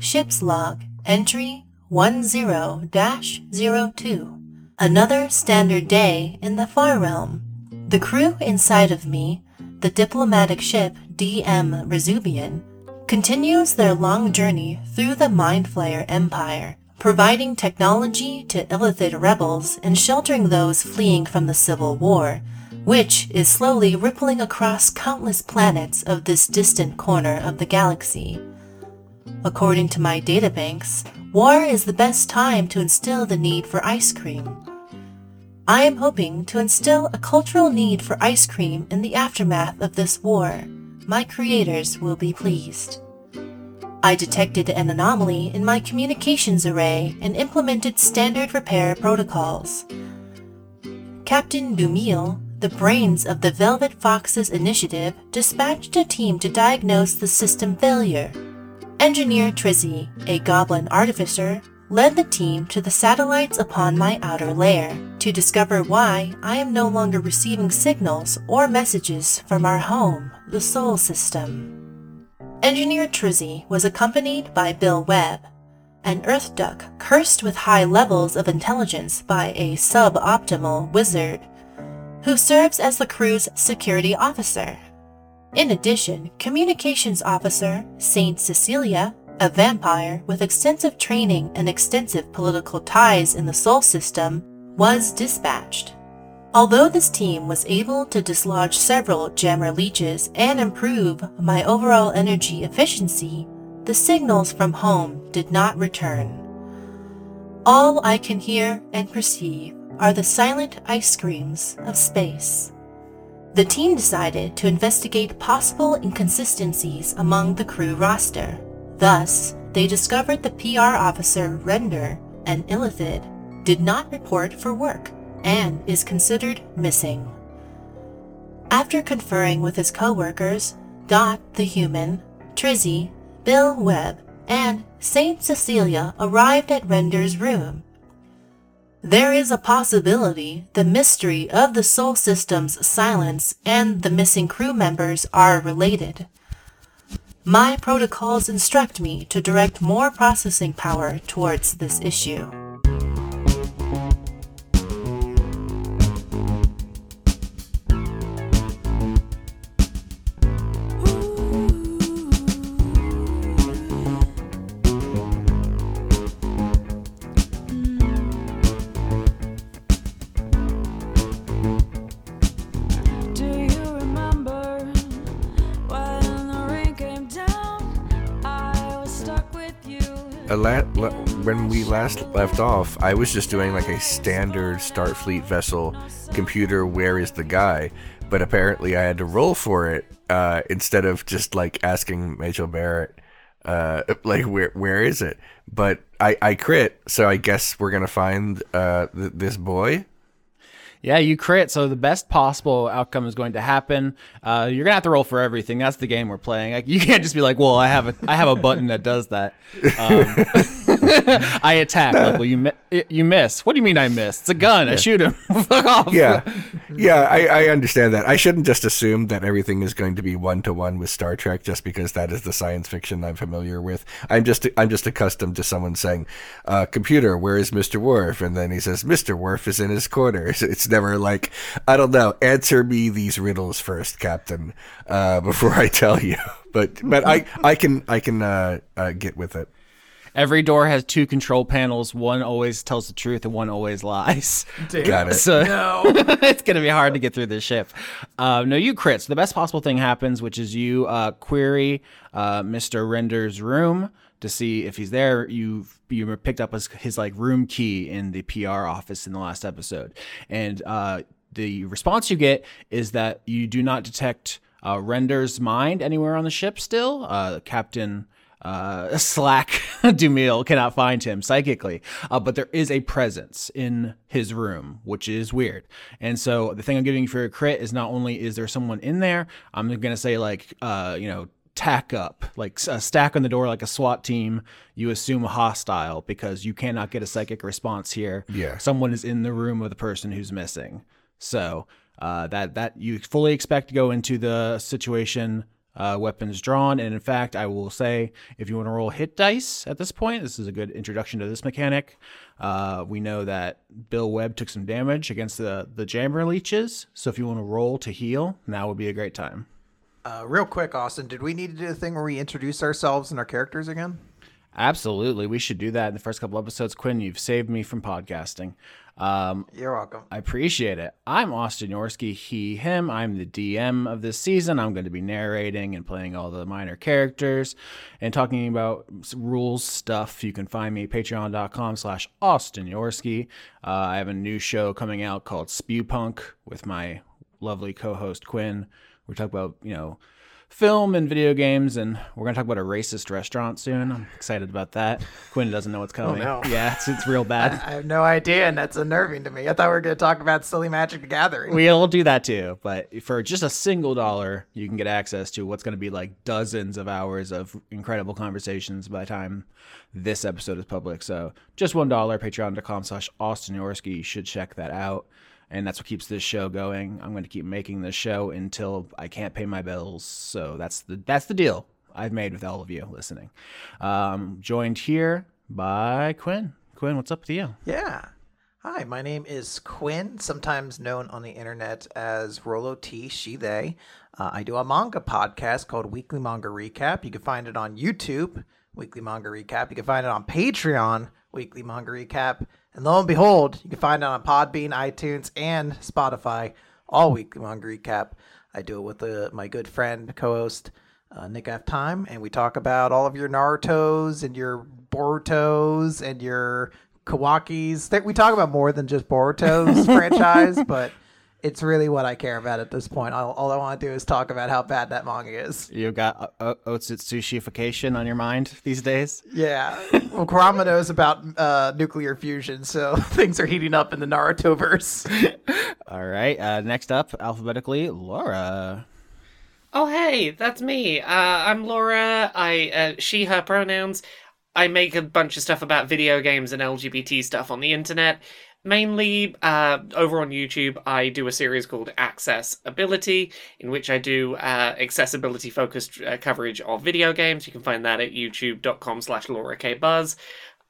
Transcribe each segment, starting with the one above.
Ship's log, entry 10-02. Another standard day in the Far Realm. The crew inside of me, the diplomatic ship DM Resubian, continues their long journey through the Mind Flayer Empire, providing technology to Illithid rebels and sheltering those fleeing from the Civil War, which is slowly rippling across countless planets of this distant corner of the galaxy. According to my databanks, war is the best time to instill the need for ice cream. I am hoping to instill a cultural need for ice cream in the aftermath of this war. My creators will be pleased. I detected an anomaly in my communications array and implemented standard repair protocols. Captain Dumille, the brains of the Velvet Foxes initiative, dispatched a team to diagnose the system failure. Engineer Trizzy, a goblin artificer, led the team to the satellites upon my outer layer to discover why I am no longer receiving signals or messages from our home, the Sol System. Engineer Trizzy was accompanied by Bill Webb, an Earth duck cursed with high levels of intelligence by a suboptimal wizard, who serves as the crew's security officer. In addition, Communications Officer Saint Cecilia, a vampire with extensive training and extensive political ties in the Sol System, was dispatched. Although this team was able to dislodge several jammer leeches and improve my overall energy efficiency, the signals from home did not return. All I can hear and perceive are the silent ice screams of space. The team decided to investigate possible inconsistencies among the crew roster. Thus, they discovered the PR officer Render, an Illithid, did not report for work and is considered missing. After conferring with his co-workers, Dot the human, Trizzy, Bill Webb, and Saint Cecilia arrived at Render's room there is a possibility the mystery of the Sol System's silence and the missing crew members are related. My protocols instruct me to direct more processing power towards this issue. When we last left off, I was just doing like a standard Starfleet vessel computer. Where is the guy? But apparently, I had to roll for it uh, instead of just like asking Rachel Barrett, uh, like where where is it? But I I crit, so I guess we're gonna find uh, th- this boy. Yeah, you crit, so the best possible outcome is going to happen. Uh, you're gonna have to roll for everything. That's the game we're playing. Like, you can't just be like, "Well, I have a I have a button that does that." Um, I attack. Like, well, you mi- you miss. What do you mean I miss? It's a gun. I shoot him. Fuck off. Yeah, yeah, I, I understand that. I shouldn't just assume that everything is going to be one to one with Star Trek just because that is the science fiction I'm familiar with. I'm just I'm just accustomed to someone saying, uh, "Computer, where is Mister Worf?" and then he says, "Mister Worf is in his quarters." It's never like I don't know. Answer me these riddles first, Captain, uh, before I tell you. But but I I can I can uh, uh, get with it. Every door has two control panels. One always tells the truth, and one always lies. Got it. So it's gonna be hard to get through this ship. Uh, no, you crit. So the best possible thing happens, which is you uh, query uh, Mr. Render's room to see if he's there. You you picked up his, his like room key in the PR office in the last episode, and uh, the response you get is that you do not detect uh, Render's mind anywhere on the ship. Still, uh, Captain uh, Slack Dumille cannot find him psychically, uh, but there is a presence in his room, which is weird. And so the thing I'm giving you for your crit is not only is there someone in there, I'm gonna say like uh, you know tack up, like a stack on the door like a SWAT team. You assume hostile because you cannot get a psychic response here. Yeah. someone is in the room of the person who's missing. So uh, that that you fully expect to go into the situation uh, weapons drawn. And in fact, I will say if you want to roll hit dice at this point, this is a good introduction to this mechanic. Uh, we know that Bill Webb took some damage against the, the jammer leeches. So if you want to roll to heal, now would be a great time. Uh, real quick, Austin, did we need to do the thing where we introduce ourselves and our characters again? Absolutely. We should do that in the first couple episodes. Quinn, you've saved me from podcasting. Um, You're welcome. I appreciate it. I'm Austin Yorsky, he, him. I'm the DM of this season. I'm going to be narrating and playing all the minor characters and talking about rules stuff. You can find me at patreon.com slash Austin Yorsky. Uh, I have a new show coming out called Spew Punk with my lovely co-host Quinn. We're talking about, you know, film and video games, and we're going to talk about a racist restaurant soon. I'm excited about that. Quinn doesn't know what's oh, coming. Oh, no. Yeah, it's, it's real bad. I have no idea, and that's unnerving to me. I thought we were going to talk about Silly Magic the Gathering. We'll do that too, but for just a single dollar, you can get access to what's going to be like dozens of hours of incredible conversations by the time this episode is public. So just one dollar, patreon.com slash Austin Yorsky. You should check that out. And that's what keeps this show going. I'm going to keep making this show until I can't pay my bills. So that's the that's the deal I've made with all of you listening. Um, joined here by Quinn. Quinn, what's up with you? Yeah. Hi, my name is Quinn, sometimes known on the internet as Rolo T, she, they. Uh, I do a manga podcast called Weekly Manga Recap. You can find it on YouTube, Weekly Manga Recap. You can find it on Patreon, Weekly Manga Recap. And lo and behold, you can find it on Podbean, iTunes, and Spotify, all Weekly Manga Recap. I do it with uh, my good friend, co host, uh, Nick F. Time, and we talk about all of your Naruto's and your Boruto's and your Kawaki's. We talk about more than just Boruto's franchise, but it's really what I care about at this point. All, all I want to do is talk about how bad that manga is. You got uh, uh, Otsutsukification on your mind these days? Yeah, well, Kurama knows about uh, nuclear fusion, so things are heating up in the Naruto verse. All right. Uh, next up, alphabetically, Laura. Oh, hey, that's me. Uh, I'm Laura. I uh, she her pronouns. I make a bunch of stuff about video games and LGBT stuff on the internet. Mainly uh, over on YouTube, I do a series called Accessibility, in which I do uh, accessibility focused uh, coverage of video games. You can find that at youtube.com slash Laura K Buzz.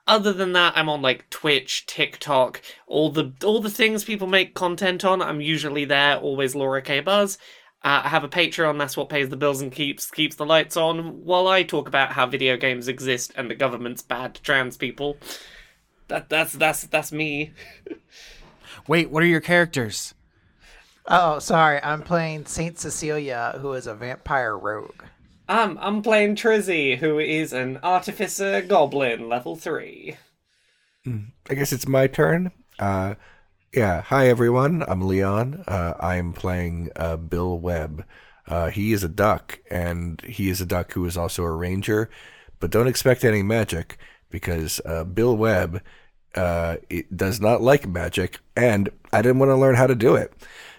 Other than that, I'm on like Twitch, TikTok, all the all the things people make content on. I'm usually there, always Laura K Buzz. Uh, I have a Patreon. That's what pays the bills and keeps keeps the lights on. While I talk about how video games exist and the government's bad to trans people. That that's that's that's me. Wait, what are your characters? Oh, sorry, I'm playing Saint Cecilia, who is a vampire rogue. Um, I'm playing Trizzy, who is an artificer goblin level three. I guess it's my turn. Uh, yeah. Hi, everyone. I'm Leon. Uh, I'm playing uh, Bill Webb. Uh, he is a duck, and he is a duck who is also a ranger. But don't expect any magic because uh, Bill Webb uh, it does not like magic, and I didn't want to learn how to do it.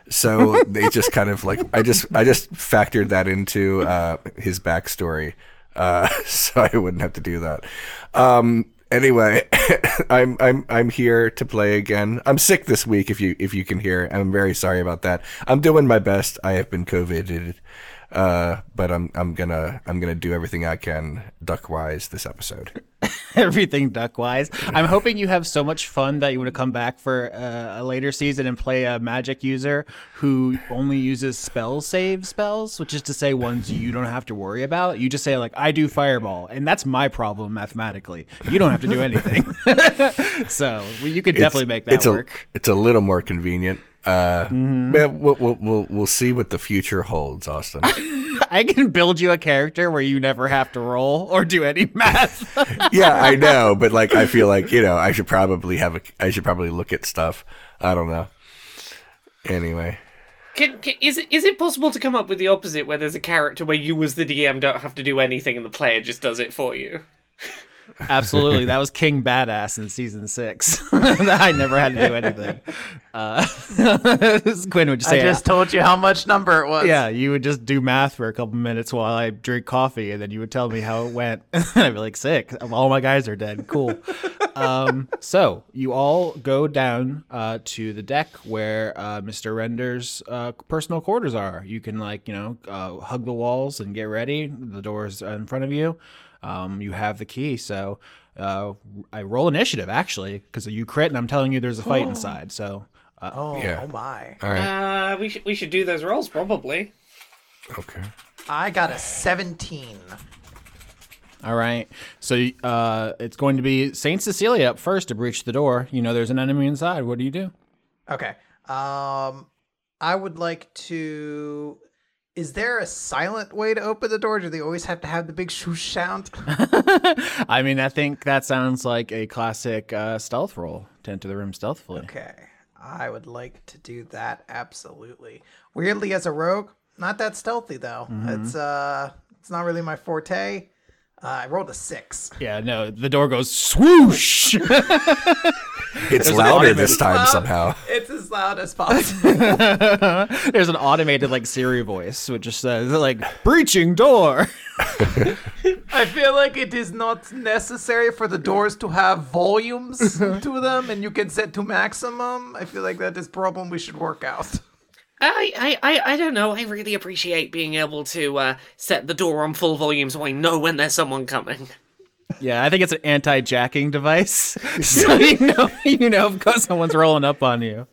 So they just kind of like I just I just factored that into uh, his backstory, uh, so I wouldn't have to do that. Um, anyway, I'm I'm I'm here to play again. I'm sick this week. If you if you can hear, I'm very sorry about that. I'm doing my best. I have been covided, uh, but I'm I'm gonna I'm gonna do everything I can duck wise this episode. Everything duck wise. I'm hoping you have so much fun that you want to come back for uh, a later season and play a magic user who only uses spell save spells, which is to say ones you don't have to worry about. You just say like I do fireball, and that's my problem mathematically. You don't have to do anything. so well, you could definitely make that it's work. A, it's a little more convenient. Uh, Mm-hmm. yeah, we'll, we'll we'll we'll see what the future holds, Austin. I can build you a character where you never have to roll or do any math. yeah, I know, but like I feel like you know I should probably have a I should probably look at stuff. I don't know. Anyway, Can, can, is it is it possible to come up with the opposite, where there's a character where you as the DM don't have to do anything and the player just does it for you? Absolutely, that was King Badass in season six. I never had to do anything. Uh, Quinn would just I just told you how much number it was. "Yeah." You would just do math for a couple minutes while I drink coffee, and then you would tell me how it went. and I'd be like, "Sick! All my guys are dead. Cool." um, so you all go down uh, to the deck where uh, Mr. Render's uh, personal quarters are. You can like you know uh, hug the walls and get ready. The doors in front of you. Um, you have the key, so uh, I roll initiative actually because you crit, and I'm telling you there's a fight inside. So uh, Oh, Yeah. oh my. All right. Uh, we should we should do those rolls probably. Okay. I got a 17. all right, so uh, it's going to be Saint Cecilia up first to breach the door. You know there's an enemy inside. What do you do? Okay. Um, I would like to. Is there a silent way to open the door? Do they always have to have the big swoosh sound? I mean, I think that sounds like a classic uh, stealth roll to enter the room stealthily. Okay. I would like to do that absolutely. Weirdly, as a rogue, not that stealthy though. It's uh, it's not really my forte. Uh, I rolled a six. Yeah, no, the door goes swoosh. It's louder this time somehow. It's as loud as possible. There's an automated like Siri voice which just says like breaching door. I feel like it is not necessary for the doors to have volumes to them, and you can set to maximum. I feel like that is problem we should work out. I, I, I, I don't know. I really appreciate being able to uh, set the door on full volume so I know when there's someone coming. Yeah, I think it's an anti-jacking device, so you know you know because someone's rolling up on you.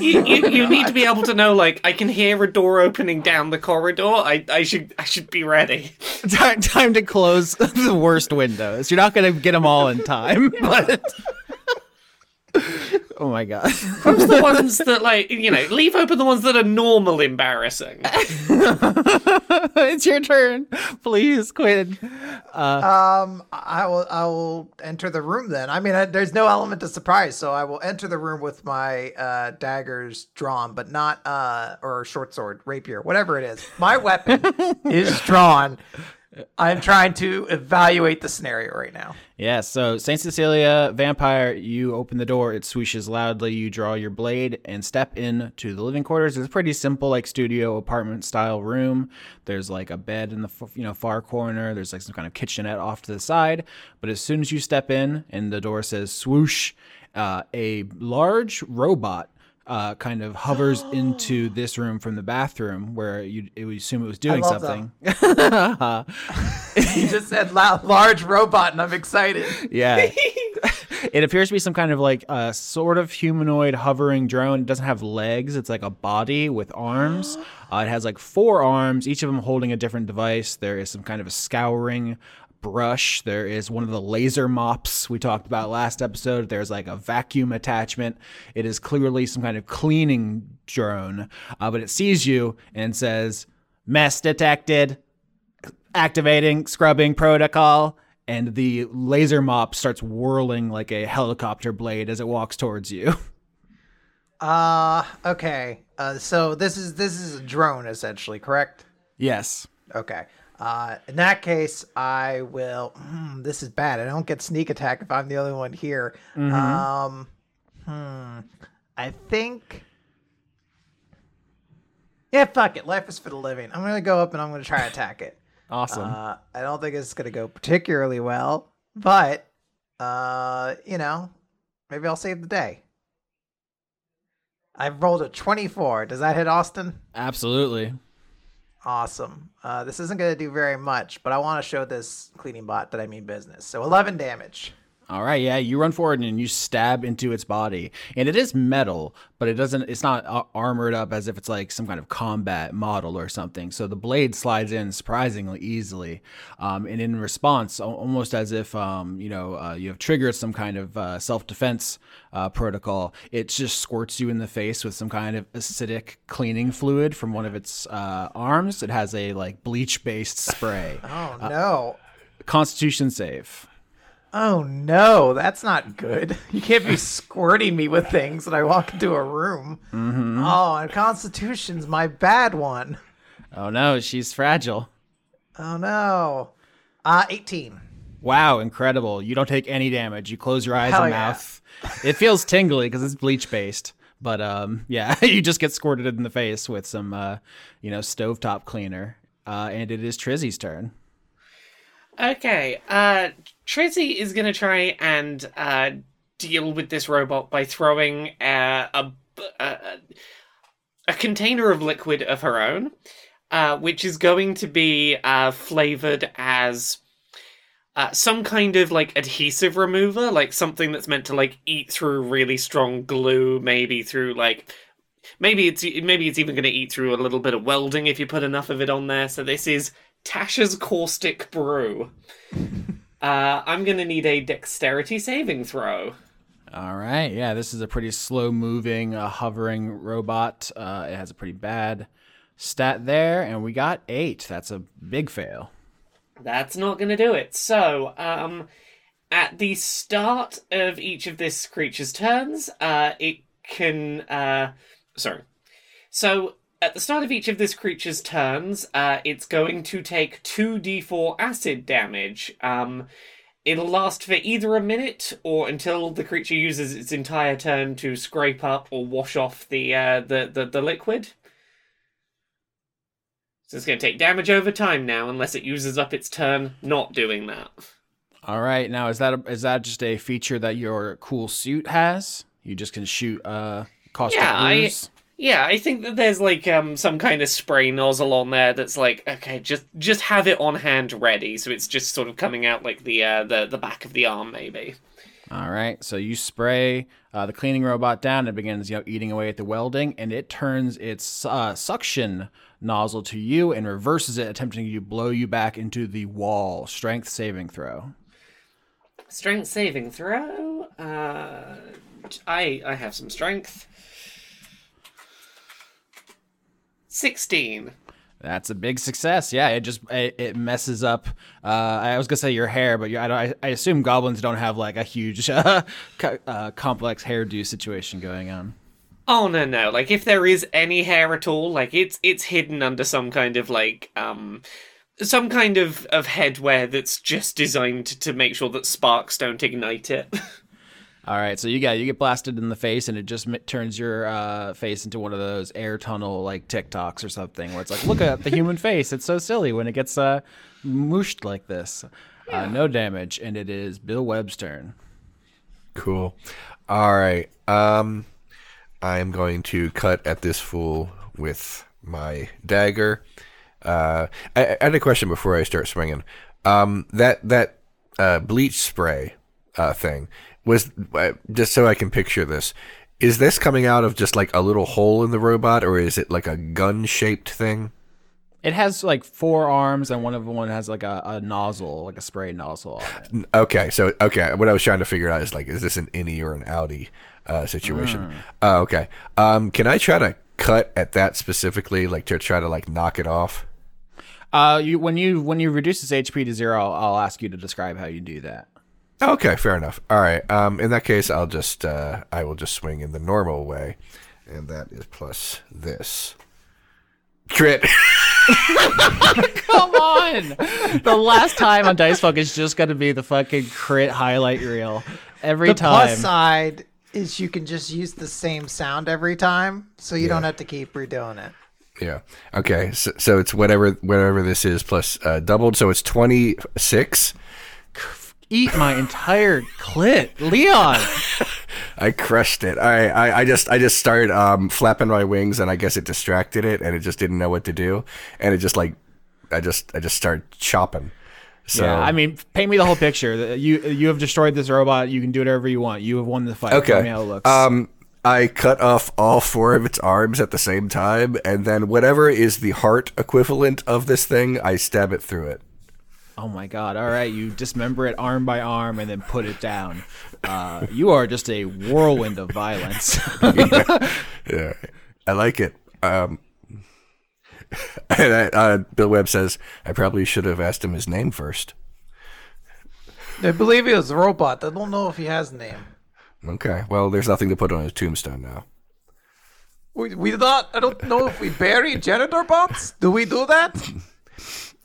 You, you, you need to be able to know, like, I can hear a door opening down the corridor. I, I should I should be ready. Time, time to close the worst windows. You're not gonna get them all in time, but oh my god. Close the ones that, like, you know, leave open the ones that are normal embarrassing. it's your turn. Please, Quinn. Um, I will. I will enter the room then. I mean, I, there's no element of surprise, so I will enter the room with my uh, daggers drawn, but not uh, or short sword, rapier, whatever it is. My weapon is drawn. I'm trying to evaluate the scenario right now. Yeah, so Saint Cecilia, vampire, you open the door, it swooshes loudly, you draw your blade and step in to the living quarters. It's a pretty simple like studio apartment style room. There's like a bed in the you know far corner, there's like some kind of kitchenette off to the side, but as soon as you step in and the door says swoosh, uh, a large robot uh, kind of hovers into this room from the bathroom where you would assume it was doing love something. You just said la- large robot, and I'm excited. Yeah. it appears to be some kind of like uh, sort of humanoid hovering drone. It doesn't have legs. It's like a body with arms. Uh, it has like four arms, each of them holding a different device. There is some kind of a scouring brush. There is one of the laser mops we talked about last episode. There's like a vacuum attachment. It is clearly some kind of cleaning drone, uh, but it sees you and says, "Mess detected." activating scrubbing protocol and the laser mop starts whirling like a helicopter blade as it walks towards you Uh, okay. Uh, so this is this is a drone essentially, correct? yes Okay. Uh, in that case, I will. Hmm, this is bad. I don't get sneak attack if I'm the only one here. Um, hmm. I think. Yeah, fuck it. Life is for the living. I'm gonna go up and I'm gonna try to attack it. awesome Uh, I don't think it's gonna go particularly well, but uh, you know, maybe I'll save the day. I've rolled a 24. Does that hit Austin? absolutely Awesome. Uh, this isn't going to do very much, but I want to show this cleaning bot that I mean business. So 11 damage. All right, yeah, you run forward and you stab into its body, and it is metal, but it doesn't. It's not uh, armored up as if it's like some kind of combat model or something. So the blade slides in surprisingly easily, um, and in response, almost as if um, you know uh, you have triggered some kind of uh, self-defense uh, protocol. It just squirts you in the face with some kind of acidic cleaning fluid from one of its uh, arms. It has a like bleach-based spray. Oh, no. Constitution save. Oh, no. That's not good. You can't be squirting me with things when I walk into a room. Oh, and Constitution's my bad one. Oh no, she's fragile. Oh, no. Uh, 18. Wow, incredible. You don't take any damage. You close your eyes Hell and yeah. mouth. It feels tingly because it's bleach based. But um, yeah, you just get squirted in the face with some, uh, you know, stovetop cleaner. Uh, and it is Trizzy's turn. Okay, uh, Trizzy is gonna try and uh, deal with this robot by throwing uh, a, a a container of liquid of her own, uh, which is going to be uh, flavored as uh, some kind of like adhesive remover, like something that's meant to like eat through really strong glue, maybe through like maybe it's maybe it's even going to eat through a little bit of welding if you put enough of it on there. So this is Tasha's caustic brew. Uh, I'm going to need a dexterity saving throw. All right. Yeah, this is a pretty slow moving, uh, hovering robot. Uh, it has a pretty bad stat there. And we got eight. That's a big fail. That's not going to do it. So, um, at the start of each of this creature's turns, uh, it can, uh, sorry. So, at the start of each of this creature's turns, uh, it's going to take 2d4 acid damage. Um, it'll last for either a minute or until the creature uses its entire turn to scrape up or wash off the, uh, the, the, the liquid. So it's going to take damage over time now, unless it uses up its turn not doing that. All right. Now, is that a, is that just a feature that your cool suit has? You just can shoot uh, caustic Yeah, I-? Yeah, I think that there's like um some kind of spray nozzle on there that's like okay, just just have it on hand ready, so it's just sort of coming out like the uh the the back of the arm maybe. All right. So you spray uh, the cleaning robot down. And it begins, you know, eating away at the welding, and it turns its uh, suction nozzle to you and reverses it, attempting to blow you back into the wall. Strength saving throw. Strength saving throw. Uh, I I have some strength. Sixteen. That's a big success. Yeah, it just it, it messes up. Uh, I was gonna say your hair, but you, I, don't- I, I assume goblins don't have like a huge, uh, co- uh, complex hairdo situation going on. Oh no no! Like if there is any hair at all, like it's it's hidden under some kind of like um some kind of of headwear that's just designed to make sure that sparks don't ignite it. All right, so you got you get blasted in the face, and it just m- turns your uh, face into one of those air tunnel like TikToks or something, where it's like, look at the human face. It's so silly when it gets uh, mooshed like this. Uh, no damage, and it is Bill Webb's turn. Cool. All right. Um, I am going to cut at this fool with my dagger. Uh, I, I had a question before I start swinging. Um, that that uh, bleach spray uh, thing was uh, just so I can picture this. Is this coming out of just like a little hole in the robot, or is it like a gun shaped thing? It has like four arms, and one of them has like a, a nozzle, like a spray nozzle. Okay, so okay, what I was trying to figure out is like, is this an innie or an outie uh, situation? Uh, okay, um, can I try to cut at that specifically, like to try to like knock it off? Uh, you when you when you reduce its HP to zero, I'll, I'll ask you to describe how you do that. Okay, fair enough. All right, um, in that case, I'll just uh, I will just swing in the normal way, and that is plus this crit. Come on! the last time on Dice Fuck is just gonna be the fucking crit highlight reel every the time. plus side is you can just use the same sound every time, so you don't have to keep redoing it. yeah. Okay. So, so it's whatever whatever this is plus uh, doubled. So it's twenty six. Eat my entire clit, Leon. I crushed it. I, I, I just I just started um, flapping my wings, and I guess it distracted it, and it just didn't know what to do, and it just like I just I just started chopping. So yeah, I mean, paint me the whole picture. You you have destroyed this robot. You can do whatever you want. You have won the fight. Okay. me how it looks. Um, I cut off all four of its arms at the same time, and then whatever is the heart equivalent of this thing, I stab it through it. Oh my god! All right, you dismember it arm by arm and then put it down. Uh, you are just a whirlwind of violence. Yeah, I like it. Um, and I, uh, Bill Webb says I probably should have asked him his name first. I believe he was a robot. I don't know if he has a name. Okay, well, there's nothing to put on his tombstone now. We, we not. I don't know if we bury janitor bots. Do we do that?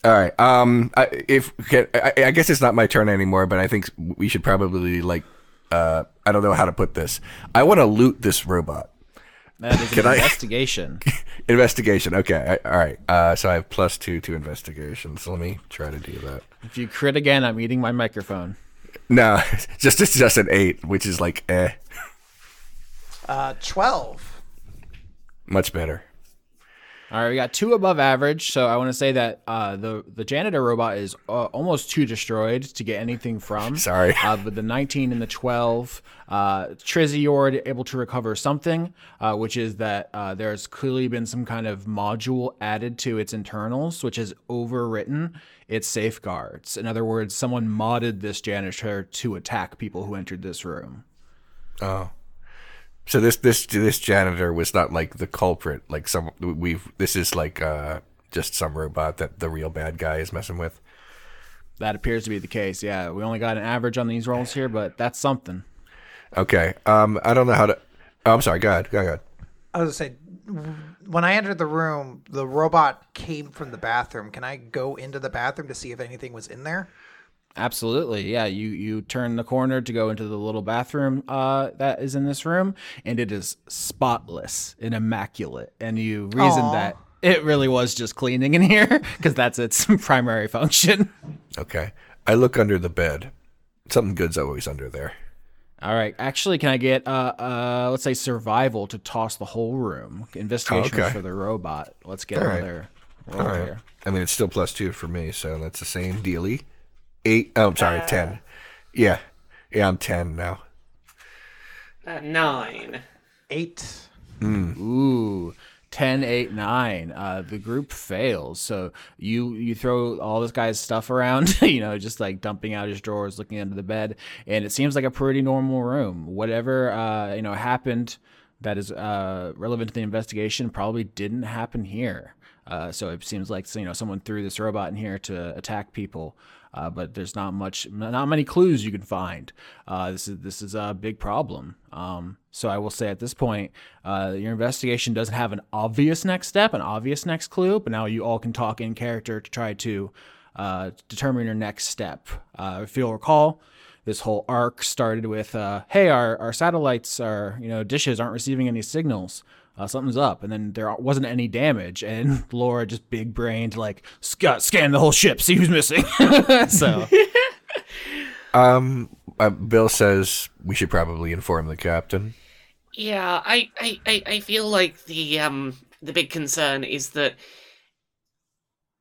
All right. Um, I, if I, I guess it's not my turn anymore, but I think we should probably like, uh, I don't know how to put this. I want to loot this robot. That is Can an I- investigation. Investigation. Okay. I, all right. Uh, so I have plus two to investigation. So let me try to do that. if you crit again, I'm eating my microphone. No, just it's just an eight, which is like eh, Uh, 12. much better. All right, we got two above average. So I want to say that uh, the the janitor robot is uh, almost too destroyed to get anything from. Sorry. Uh, but the 19 and the 12, uh, able to recover something, uh, which is that uh, there's clearly been some kind of module added to its internals, which has overwritten its safeguards. In other words, someone modded this janitor to attack people who entered this room. Oh. So this this this janitor was not like the culprit. Like some we've this is like uh just some robot that the real bad guy is messing with. That appears to be the case. Yeah, we only got an average on these rolls here, but that's something. Okay. Um, I don't know how to. Oh, I'm sorry. Go ahead. Go ahead. I was gonna say, when I entered the room, the robot came from the bathroom. Can I go into the bathroom to see if anything was in there? Absolutely, yeah. You you turn the corner to go into the little bathroom uh, that is in this room, and it is spotless and immaculate. And you reason Aw. that it really was just cleaning in here because that's its primary function. Okay. I look under the bed. Something good's always under there. All right, actually, can I get uh uh let's say survival to toss the whole room? Investigation okay. for the robot. Let's get All right. another All right. here. I mean, it's still plus two for me, so that's the same dealy. Eight. Oh, I'm sorry. ten. Yeah. Yeah, I'm ten now. Uh, nine. Eight. Ooh, 10, 8, 9. Uh, the group fails. So you you throw all this guy's stuff around, you know, just like dumping out his drawers, looking under the bed, and it seems like a pretty normal room. Whatever uh, you know happened that is uh, relevant to the investigation probably didn't happen here. Uh, so it seems like you know someone threw this robot in here to attack people. Uh, but there's not much, not many clues you can find. Uh, this is this is a big problem. Um, so I will say at this point, uh, your investigation doesn't have an obvious next step, an obvious next clue. But now you all can talk in character to try to uh, determine your next step. Uh, if you'll recall, this whole arc started with, uh, "Hey, our our satellites, our you know dishes aren't receiving any signals." Uh, something's up, and then there wasn't any damage, and Laura just big brained like "Sc- scan the whole ship, see who's missing. so Um, uh, Bill says we should probably inform the captain. Yeah, I, I, I, I feel like the um the big concern is that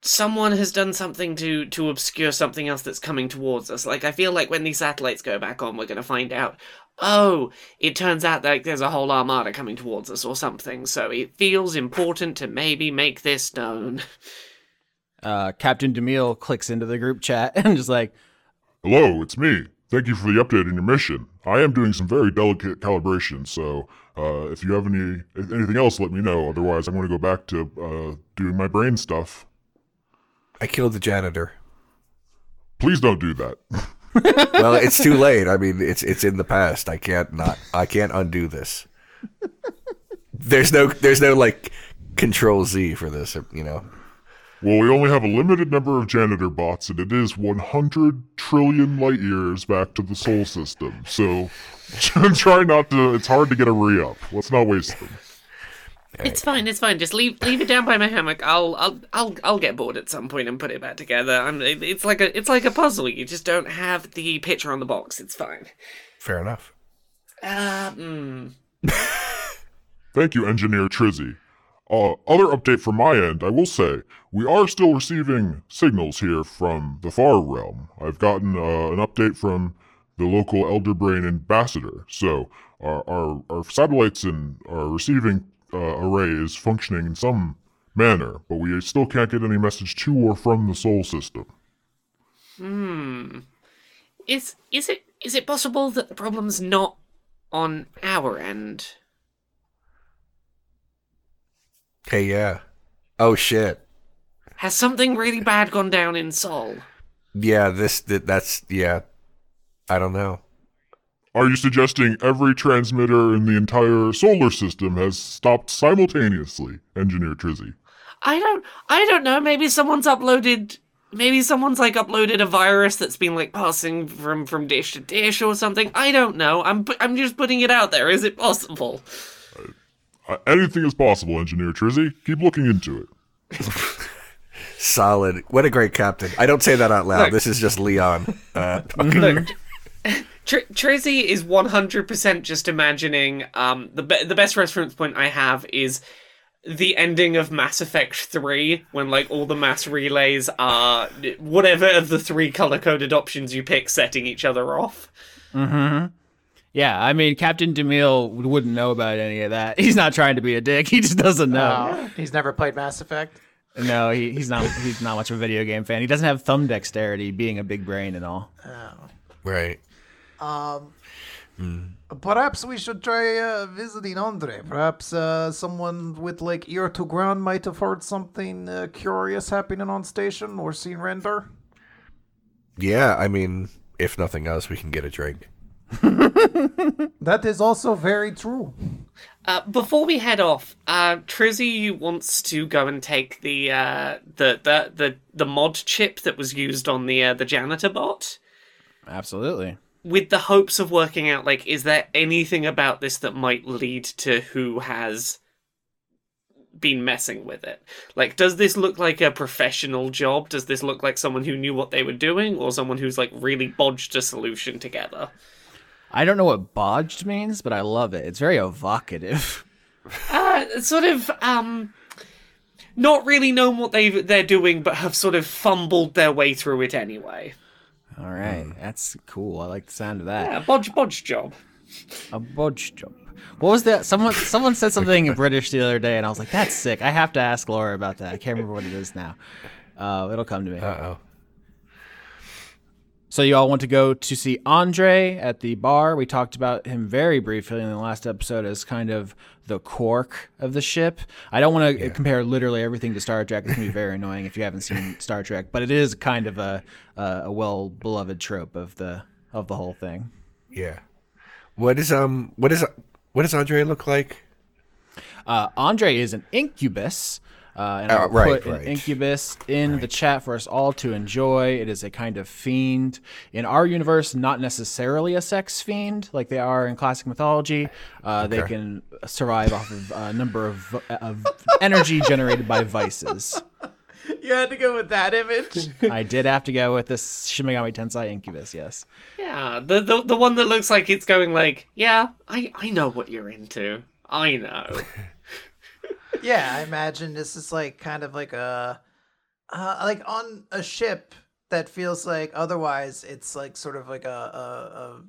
someone has done something to to obscure something else that's coming towards us. Like I feel like when these satellites go back on, we're gonna find out. Oh, it turns out like there's a whole armada coming towards us or something. So it feels important to maybe make this known. uh, Captain Demille clicks into the group chat and just like, Hello, it's me. Thank you for the update on your mission. I am doing some very delicate calibration, so uh, if you have any if anything else, let me know. Otherwise, I'm going to go back to uh, doing my brain stuff. I killed the janitor. Please don't do that. well, it's too late. I mean, it's it's in the past. I can't not. I can't undo this. There's no there's no like control Z for this. You know. Well, we only have a limited number of janitor bots, and it is 100 trillion light years back to the Sol system. So try not to. It's hard to get a re up. Let's not waste them. It's fine. It's fine. Just leave leave it down by my hammock. I'll I'll I'll I'll get bored at some point and put it back together. I'm, it's like a it's like a puzzle. You just don't have the picture on the box. It's fine. Fair enough. Uh, mm. Thank you, Engineer Trizzy. Uh, other update from my end, I will say, we are still receiving signals here from the far realm. I've gotten uh, an update from the local Elder Brain ambassador. So our, our, our satellites and our receiving uh, array is functioning in some manner, but we still can't get any message to or from the Sol system. Hmm. Is is it is it possible that the problem's not on our end? Hey, yeah. Oh shit. Has something really bad gone down in Sol? Yeah. This that, that's yeah. I don't know. Are you suggesting every transmitter in the entire solar system has stopped simultaneously, Engineer Trizzy? I don't I don't know. Maybe someone's uploaded maybe someone's like uploaded a virus that's been like passing from from dish to dish or something. I don't know. I'm I'm just putting it out there. Is it possible? Uh, anything is possible, Engineer Trizzy. Keep looking into it. Solid. What a great captain. I don't say that out loud. Look. This is just Leon. Uh, Look, Tr- Tracy is 100% just imagining. Um, the be- the best reference point I have is the ending of Mass Effect 3 when like all the mass relays are whatever of the three color coded options you pick setting each other off. Mhm. Yeah, I mean, Captain Demille wouldn't know about any of that. He's not trying to be a dick. He just doesn't know. Oh, he's never played Mass Effect. No, he, he's not. He's not much of a video game fan. He doesn't have thumb dexterity, being a big brain and all. right. Perhaps we should try uh, visiting Andre. Perhaps uh, someone with like ear to ground might have heard something uh, curious happening on station or seen Render. Yeah, I mean, if nothing else, we can get a drink. That is also very true. Uh, before we head off, uh, Trizzy wants to go and take the uh, the, the the the mod chip that was used on the uh, the janitor bot. Absolutely. With the hopes of working out like is there anything about this that might lead to who has been messing with it like does this look like a professional job does this look like someone who knew what they were doing or someone who's like really bodged a solution together I don't know what bodged means, but I love it. It's very evocative. uh sort of um not really known what they they're doing but have sort of fumbled their way through it anyway All right, that's cool. I like the sound of that. yeah bodge bodge job A bodge job. What was that? Someone someone said something in British the other day, and I was like, "That's sick." I have to ask Laura about that. I can't remember what it is now. Uh, it'll come to me. Uh oh. So you all want to go to see Andre at the bar. We talked about him very briefly in the last episode as kind of the Quark of the ship. I don't want to compare literally everything to Star Trek. It's gonna be very annoying if you haven't seen Star Trek, but it is kind of a a, a well beloved trope of the of the whole thing. Yeah. What is um? What is what does Andre look like? Uh, Andre is an incubus. Uh, and Oh, I'll right, put right. an incubus in the chat for us all to enjoy. It is a kind of fiend. In our universe, not necessarily a sex fiend like they are in classic mythology. Uh, They can survive off of a number of, of energy generated by vices. You had to go with that image. I did have to go with this Shin Megami Tensei incubus, yes. Yeah, the, the the one that looks like it's going like, yeah, I I know what you're into. I know. yeah, I imagine this is like kind of like a uh, like on a ship that feels like otherwise it's like sort of like a, a, a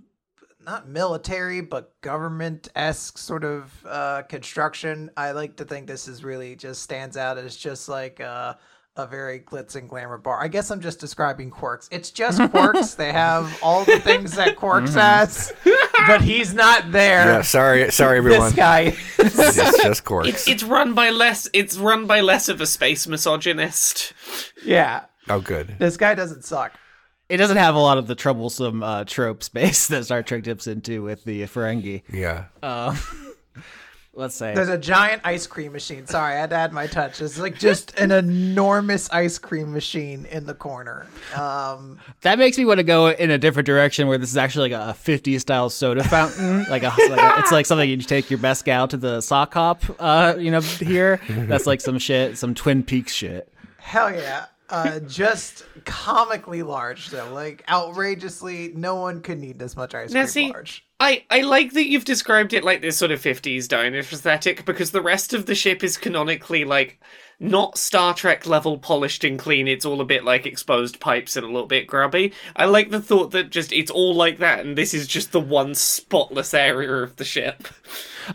not military but government esque sort of uh, construction. I like to think this is really just stands out as just like uh, a very glitz and glamour bar. I guess I'm just describing Quark's. It's just Quark's. they have all the things that Quark's has, but he's not there. Yeah. Sorry. Sorry, everyone. This guy. It's just Quark's. It's it's run by less it's run by less of a space misogynist. yeah. oh, good. This guy doesn't suck. It doesn't have a lot of the troublesome uh, trope space that Star Trek dips into with the Ferengi. Yeah. Let's say. There's a giant ice cream machine. Sorry, I had to add my touch. It's like just an enormous ice cream machine in the corner. Um, That makes me want to go in a different direction where this is actually like a 50s style soda fountain. like, a, like a- it's like something you take your best gal to the sock hop, uh, you know, here. That's like some shit, some Twin Peaks shit. hell yeah. Uh, just comically large though. Like outrageously, no one could need this much ice Now, cream see, large. I, I like that you've described it like this sort of 50s diner aesthetic because the rest of the ship is canonically like not Star Trek level polished and clean. It's all a bit like exposed pipes and a little bit grubby. I like the thought that just it's all like that and this is just the one spotless area of the ship.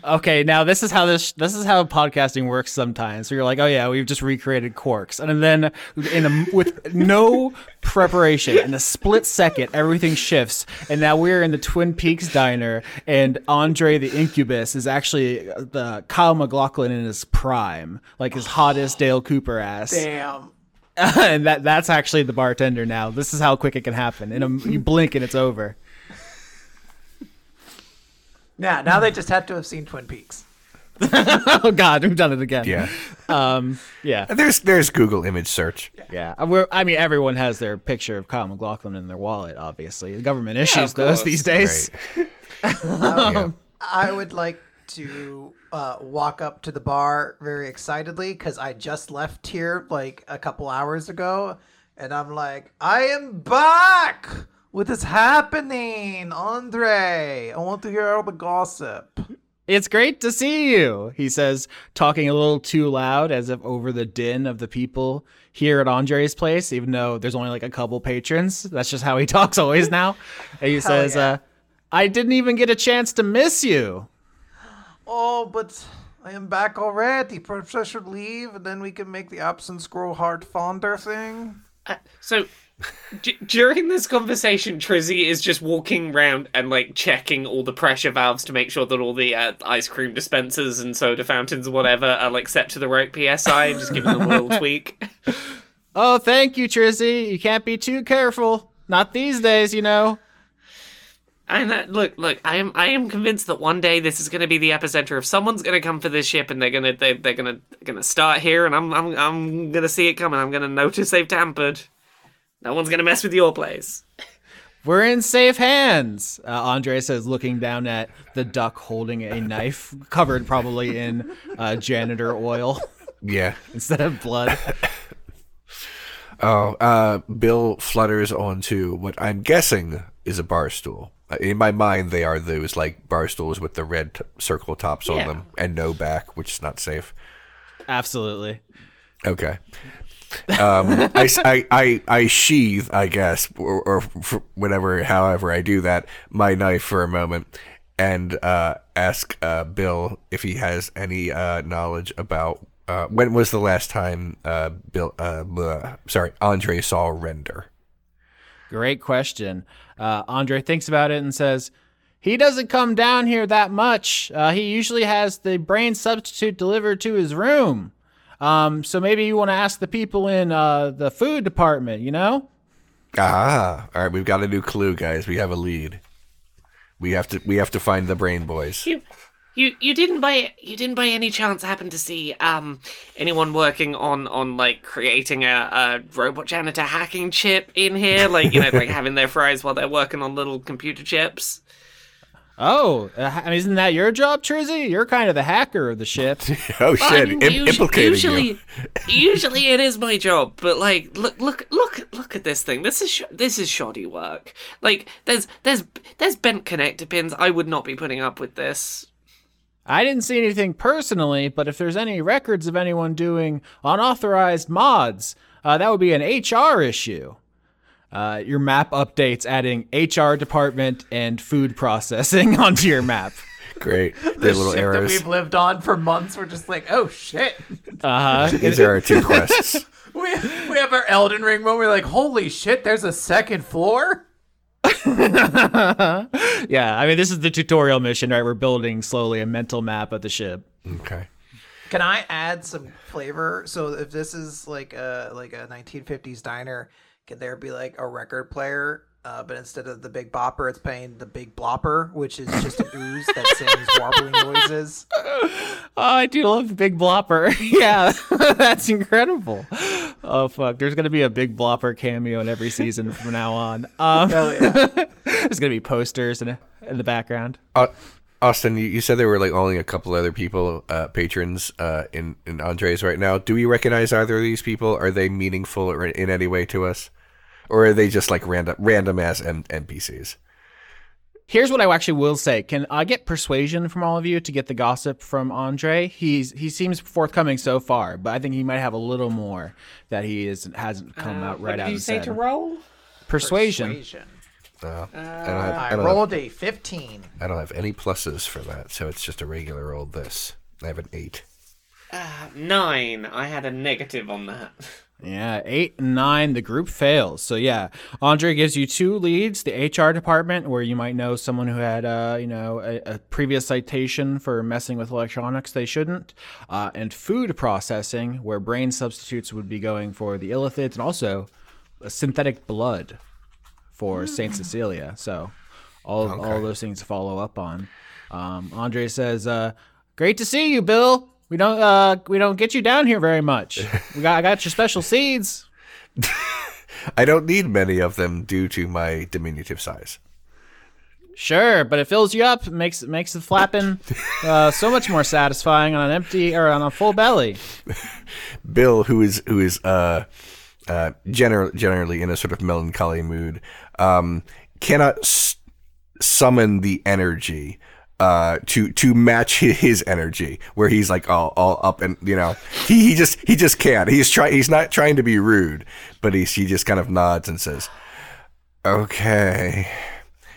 Okay, now this is how this this is how podcasting works sometimes. So you're like, oh yeah, we've just recreated Quarks, and then in a, with no preparation, in a split second, everything shifts, and now we're in the Twin Peaks diner, and Andre the Incubus is actually uh, the Kyle MacLachlan in his prime, like his hottest Dale Cooper ass, Damn. and that that's actually the bartender now. This is how quick it can happen. In a, you blink and it's over. Yeah, now they just have to have seen Twin Peaks. oh God, we've done it again. Yeah. Um. Yeah. There's there's Google image search. Yeah. Uh, We're, I mean, everyone has their picture of Kyle MacLachlan in their wallet. Obviously, the government issues of those these days. Right. Yeah. I would like to uh, walk up to the bar very excitedly because I just left here like a couple hours ago, and I'm like, I am back. What is happening, Andre? I want to hear all the gossip. It's great to see you, he says, talking a little too loud as if over the din of the people here at Andre's place, even though there's only like a couple patrons. That's just how he talks always now. And he says, yeah. uh, I didn't even get a chance to miss you. Oh, but I am back already. Perhaps I should leave, and then we can make the absence grow hard fonder thing. Uh, so d- during this conversation, Trizzy is just walking around and like checking all the pressure valves to make sure that all the uh, ice cream dispensers and soda fountains and whatever are like set to the right psi and just giving them a little tweak. Oh, thank you, Trizzy. You can't be too careful. Not these days, you know. And uh, look, look, I am I am convinced that one day this is going to be the epicenter of someone's going to come for this ship and they're going to they, they're going to going to start here and I'm I'm I'm going to see it coming. I'm going to notice they've tampered. No one's going to mess with your place. We're in safe hands, uh, Andre says, looking down at the duck holding a knife covered probably in uh, janitor oil Yeah. instead of blood. Oh, uh, Bill flutters onto what I'm guessing is a bar stool. Uh, In my mind, they are those like bar stools with the red t- circle tops on Yeah. them and no back, which is not safe. Absolutely. Okay. Um, I, I, I, I sheathe, I guess, or, or whatever, however I do that, my knife for a moment and uh, ask uh, Bill if he has any uh, knowledge about uh, when was the last time uh, Bill, uh, bleh, sorry, Andre saw Render. Great question. Andre thinks about it and says, he doesn't come down here that much. He usually has the brain substitute delivered to his room. Um, so maybe you want to ask the people in uh, the food department, you know? Ah, all right. We've got a new clue, guys. We have a lead. We have to. We have to find the brain boys. You you you didn't by you didn't by any chance happen to see um anyone working on on like creating a, a robot janitor hacking chip in here like you know like having their fries while they're working on little computer chips Oh, uh, isn't that your job, Trizzy? You're kind of the hacker of the ship. Oh I shit! mean, Im- implicating usually, you. usually it is my job, but like, look, look, look, look at this thing. This is sh- this is shoddy work. Like, there's there's there's bent connector pins. I would not be putting up with this. I didn't see anything personally, but if there's any records of anyone doing unauthorized mods, uh, that would be an HR issue. Uh, your map updates adding HR department and food processing onto your map. Great. The Their little ship that we've lived on for months, we're just like, oh shit. Uh huh. These are our two quests. We, we have our Elden Ring moment. We're like, holy shit, there's a second floor? yeah, I mean, this is the tutorial mission, right? We're building slowly a mental map of the ship. Okay. Can I add some flavor? So if this is like a like a 1950s diner, can there be like a record player? Uh, but instead of the big bopper, it's playing the big blopper, which is just an ooze that sings warbling noises. Oh, I do love the big blopper. yeah, that's incredible. Oh fuck, there's gonna be a big blopper cameo in every season from now on. Um, Hell yeah. there's gonna be posters in, in the background. Uh, Austin, you, you said there were like only a couple other people, uh, patrons, uh, in in Andres right now. Do we recognize either of these people? Are they meaningful or in any way to us, or are they just like random random ass M- NPCs? Here's what I actually will say: Can I get persuasion from all of you to get the gossip from Andre? He's he seems forthcoming so far, but I think he might have a little more that he is hasn't come out right Uh, what out did you and say said. to roll? Persuasion. Persuasion. Uh, I, don't I I, rolled have, a 15. I don't have any pluses for that, so it's just a regular old this. I have an eight. Nine. I had a negative on that. Yeah, eight and nine, the group fails. So yeah, Andre gives you two leads: the HR department, where you might know someone who had, uh, you know, a, a previous citation for messing with electronics they shouldn't, uh, and food processing, where brain substitutes would be going for the illithids, and also a synthetic blood for Saint Cecilia. So all all those things to follow up on. Um, Andre says, uh, Great to see you, Bill. We don't uh we don't get you down here very much. We got I got your special seeds. I don't need many of them due to my diminutive size. Sure, but it fills you up, makes makes the flapping uh, so much more satisfying on an empty or on a full belly. Bill, who is who is uh, uh, gener- generally in a sort of melancholy mood, um, cannot s- summon the energy uh, to to match his energy, where he's like all, all up and you know he, he just he just can't. He's trying. He's not trying to be rude, but he's he just kind of nods and says, "Okay."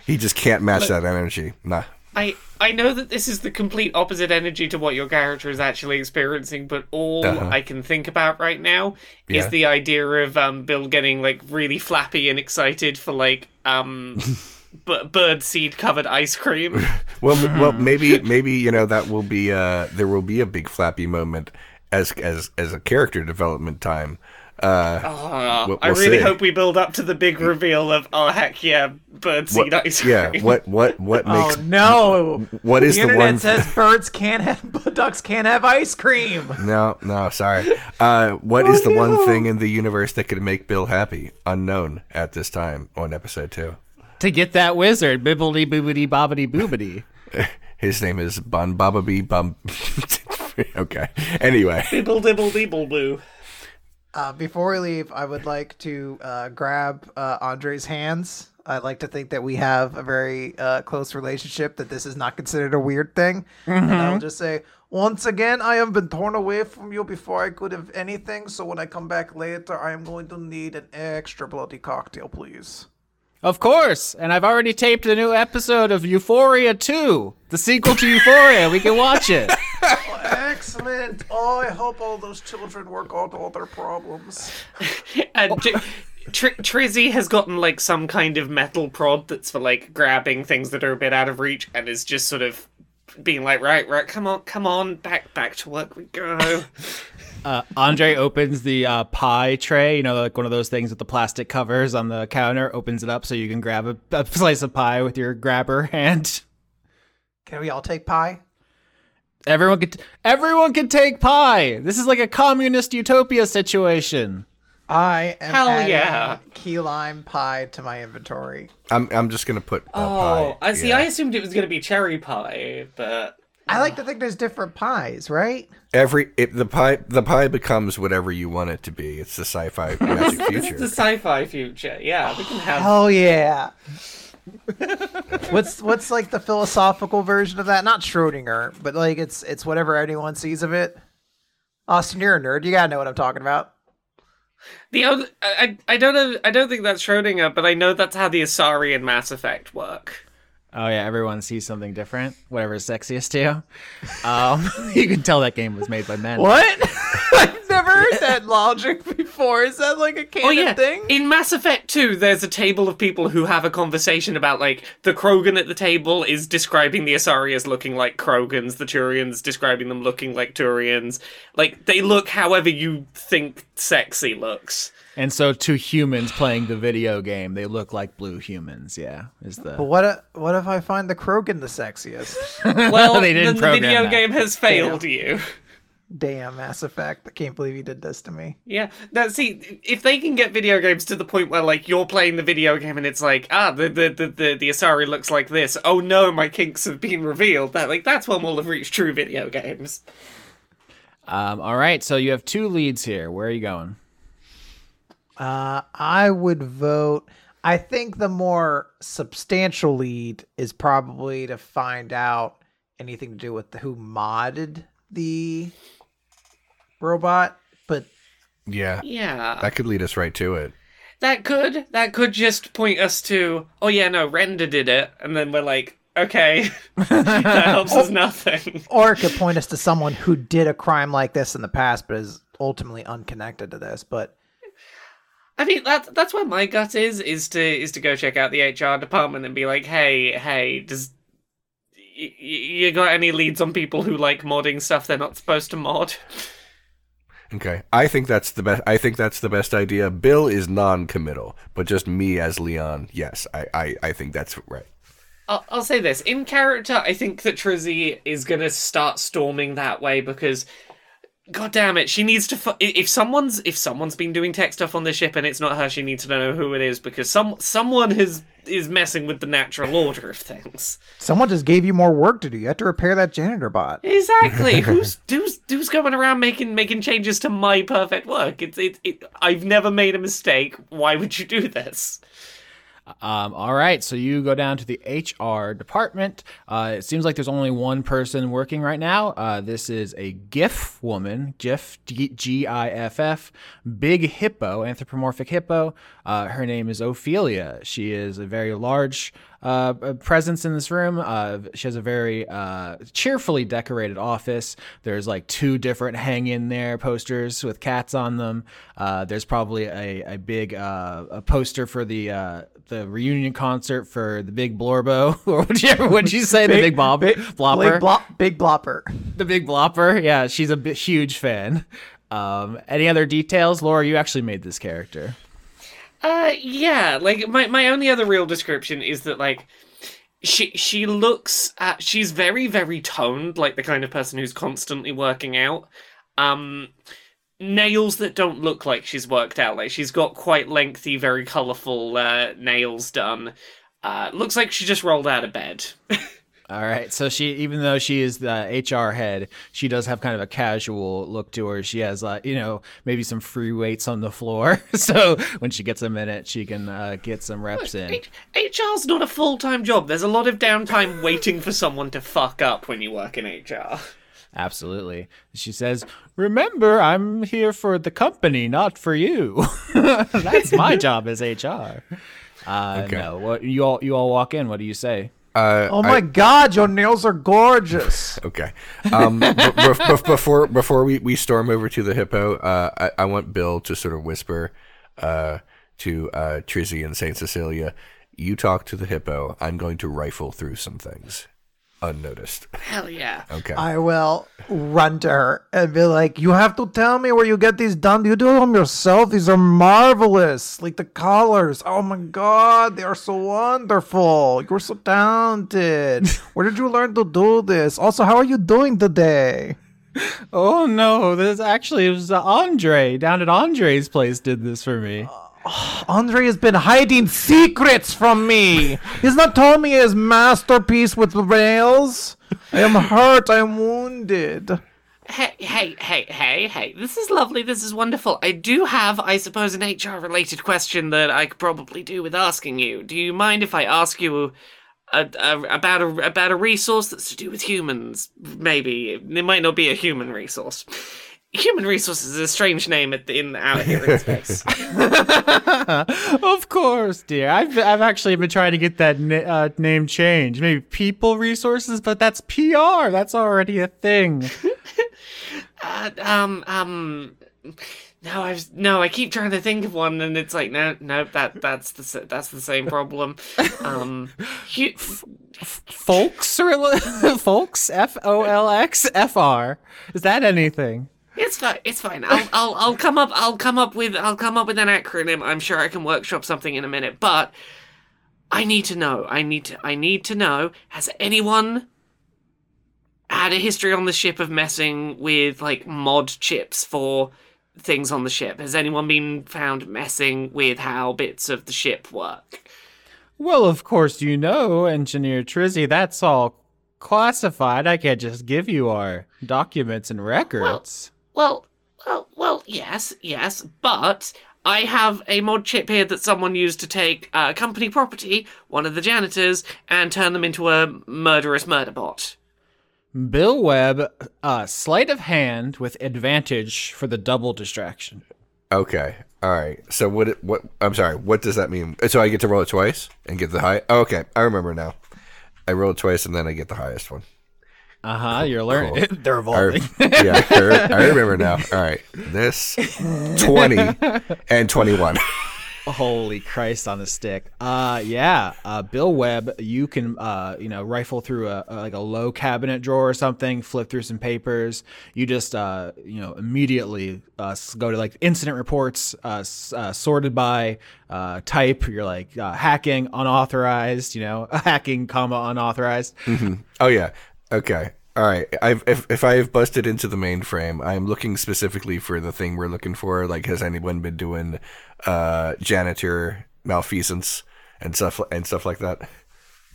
He just can't match that energy. Nah. I I know that this is the complete opposite energy to what your character is actually experiencing, but all Uh-huh. I can think about right now Yeah. is the idea of um Bill getting like really flappy and excited for like um b- bird seed covered ice cream. Well, m- well, maybe, maybe you know that will be uh, there will be a big flappy moment as as as a character development time. Uh, Uh, We'll- I really see. hope we build up to the big reveal of oh heck yeah, bird seed what, ice cream. yeah, what what what makes oh no! what is the the, internet one? says birds can't have ducks can't have ice cream. no, no, sorry. Uh, what is the one thing in the universe that could make Bill happy? Unknown at this time on episode two. To get that wizard, bibbly boobity bobbity boobity. His name is Bon Bababee Bum. okay. Anyway, Dibble dibble dibble boo. Uh, before we leave, I would like to uh, grab uh, Andre's hands. I'd like to think that we have a very uh, close relationship, that this is not considered a weird thing. And I'll just say, once again, I have been torn away from you before I could have anything, so when I come back later, I am going to need an extra bloody cocktail, please. Of course, and I've already taped a new episode of Euphoria 2, the sequel to Euphoria. We can watch it. Excellent. Oh, I hope all those children work out all their problems. And J- Tr- Trizzy has gotten like some kind of metal prod that's for like grabbing things that are a bit out of reach, and is just sort of being like, right, right, come on, come on, back, back to work we go. Uh, Andre opens the uh, pie tray, you know, like one of those things with the plastic covers on the counter, opens it up so you can grab a, a slice of pie with your grabber hand. Can we all take pie? Everyone could everyone can take pie. This is like a communist utopia situation. I am Hell adding yeah. key lime pie to my inventory. I'm I'm just gonna put. Uh, oh, pie. I see. Yeah. I assumed it was gonna be cherry pie, but I like to think there's different pies, right? Every it, the pie the pie becomes whatever you want it to be. It's the sci-fi magic future. is the sci-fi future. Yeah, we can have. Hell yeah. what's what's like the philosophical version of that? Not Schrodinger, but like it's it's whatever anyone sees of it. Austin, you're a nerd. You gotta know what I'm talking about. The other, I, I I don't know. I don't think that's Schrodinger, but I know that's how the Asari and Mass Effect work. Oh yeah, everyone sees something different. Whatever's sexiest to you. Um, you can tell that game was made by men. What? I've never heard that logic before. Is that like a oh, canon Oh yeah, thing? in Mass Effect 2, there's a table of people who have a conversation about like the Krogan at the table is describing the Asari as looking like Krogans, the Turians describing them looking like Turians. Like they look however you think sexy looks. And so to humans playing the video game, they look like blue humans. Yeah, is But the what if, what if I find the Krogan the sexiest? Well, They didn't the, the video that. game has failed you. Damn, Mass Effect! I can't believe you did this to me. Yeah. Now, see, if they can get video games to the point where, like, you're playing the video game and it's like, ah, the the the the, the Asari looks like this. Oh no, my kinks have been revealed. That like that's when we'll have reached true video games. Um, all right, so you have two leads here. Where are you going? Uh, I would vote. I think the more substantial lead is probably to find out anything to do with the, who modded the robot. But yeah, Yeah. that could lead us right to it. That could that could just point us to oh yeah no Render did it and then we're like okay that helps us nothing. or it could point us to someone who did a crime like this in the past, but is ultimately unconnected to this. But I mean that's that's where my gut is is to is to go check out the HR department and be like hey hey does y- y- you got any leads on people who like modding stuff they're not supposed to mod? Okay, I think that's the best. I think that's the best idea. Bill is non-committal, but just me as Leon, yes, I I, I think that's right. I'll, I'll say this in character. I think that Trizzy is gonna start storming that way because, god damn it, she needs to. Fu- if someone's if someone's been doing tech stuff on the ship and it's not her, she needs to know who it is because some someone has is messing with the natural order of things. Someone just gave you more work to do. You have to repair that janitor bot. Exactly. who's who's who's going around making making changes to my perfect work? It's it, it. I've never made a mistake. Why would you do this? Um, all right, so you go down to the HR department. Uh, it seems like there's only one person working right now. Uh, this is a giff woman, giff, G I F F, big hippo, anthropomorphic hippo. Uh, her name is Ophelia. She is a very large uh, presence in this room. Uh, she has a very uh, cheerfully decorated office. There's like two different hang in there posters with cats on them. Uh, there's probably a, a big uh, a poster for the uh, the reunion concert for the Big Blorbo or whichever would you say the Big Bob Blopper Big, blop, big blopper. the Big Blopper. Yeah, she's a bit huge fan. Um, any other details, Laura? You actually made this character. Uh, yeah. Like my my only other real description is that like she she looks at she's very very toned, like the kind of person who's constantly working out. Um, nails that don't look like she's worked out. Like she's got quite lengthy, very colorful uh, nails done. Uh, looks like she just rolled out of bed. All right. So she, even though she is the HR head, she does have kind of a casual look to her. She has, uh, you know, maybe some free weights on the floor. so when she gets a minute, she can uh, get some reps in. H- HR's not a full time job. There's a lot of downtime waiting for someone to fuck up when you work in HR. Absolutely. She says, "Remember, I'm here for the company, not for you. That's my job as HR." Uh, Okay. No. What you all you all walk in? What do you say? Uh, Oh my god, your nails are gorgeous. Okay. Um, b- b- b- before before we, we storm over to the hippo, uh, I, I want Bill to sort of whisper uh, to uh, Trizzy and Saint Cecilia, "You talk to the hippo. I'm going to rifle through some things, unnoticed." Hell yeah. Okay. I will run to her and be like, You have to tell me where you get these done. Do you do them yourself? These are marvelous. Like the colors. Oh my god, they are so wonderful. You're so talented. Where did you learn to do this? Also, how are you doing today? Oh no! This actually it was uh, Andre down at Andre's place did this for me. Oh, Andre has been hiding secrets from me. He's not told me his masterpiece with rails. I am hurt. I am wounded. Hey, hey, hey, hey, hey. This is lovely. This is wonderful. I do have, I suppose, an HR related question that I could probably do with asking you. Do you mind if I ask you a, a, about a about a resource that's to do with humans? Maybe it might not be a human resource. Human resources is a strange name at the, in out here in space. of course, dear. I've I've actually been trying to get that na- uh, name changed. Maybe people resources, but that's PR. That's already a thing. uh, um, um. No, I've no. I keep trying to think of one, and it's like no, no. That that's the that's the same problem. Um, hu- Folks, rela- folks, F O L X F R. Is that anything? It's fine. It's fine. I'll, I'll, I'll come up. I'll come up with. I'll come up with an acronym. I'm sure I can workshop something in a minute. But I need to know. I need to. I need to know. Has anyone had a history on the ship of messing with like mod chips for things on the ship? Has anyone been found messing with how bits of the ship work? Well, of course you know, Engineer Trizzy. That's all classified. I can't just give you our documents and records. Well, well, well, well, yes, yes, but I have a mod chip here that someone used to take uh, company property, one of the janitors, and turn them into a murderous murder bot. Bill Webb, uh, sleight of hand with advantage for the double distraction. Okay. All right. So what? What? I'm sorry. What does that mean? So I get to roll it twice and get the high. Oh, okay. I remember now. I roll it twice and then I get the highest one. Uh huh. You're learning. cool. They're I, evolving. yeah, I, I remember now. All right. This 20 and 21. Holy Christ on the stick. Uh yeah, uh Bill Webb, you can uh you know rifle through a, a like a low cabinet drawer or something, flip through some papers. You just uh you know immediately uh go to like incident reports uh, uh sorted by uh type. You're like uh, hacking unauthorized, you know, hacking comma unauthorized. Mm-hmm. Oh yeah. Okay. All right. I've if if I've busted into the mainframe, I'm looking specifically for the thing we're looking for. Like, has anyone been doing uh, janitor malfeasance and stuff and stuff like that?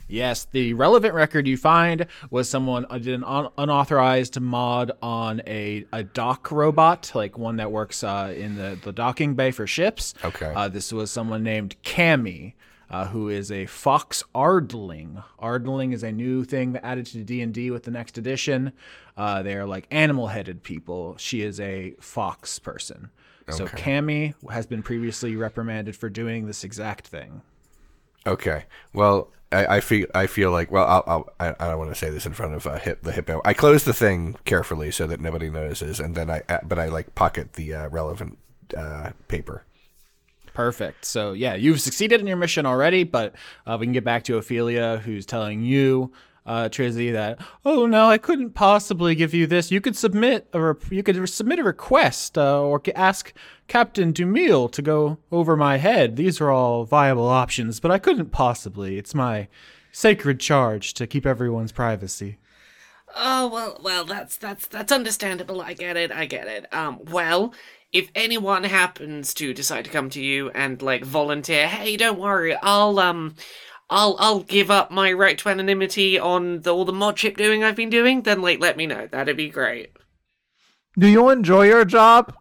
Yes, the relevant record you find was someone uh, did an un- unauthorized mod on a, a dock robot, like one that works uh, in the, the docking bay for ships. Okay. Uh, this was someone named Cammy, uh, who is a fox ardling. Ardling is a new thing that added to D&D with the next edition. Uh, they're like animal-headed people. She is a fox person. So Cammy has been previously reprimanded for doing this exact thing. Okay. Well, I, I feel I feel like well, I'll, I'll, I I don't want to say this in front of uh, hip, the hippo. I close the thing carefully so that nobody notices, and then I uh, but I like pocket the uh, relevant uh, paper. Perfect. So yeah, you've succeeded in your mission already, but uh, we can get back to Ophelia, who's telling you, uh, Trizzy, that oh no, I couldn't possibly give you this. You could submit a you could submit a request uh, or ask Captain Dumille to go over my head. These are all viable options, but I couldn't possibly. It's my sacred charge to keep everyone's privacy. Oh well, well that's that's that's understandable. I get it. I get it. Um, well, if anyone happens to decide to come to you and like volunteer, hey, don't worry, I'll um, I'll I'll give up my right to anonymity on the, all the mod chip doing I've been doing. Then like let me know. That'd be great. Do you enjoy your job?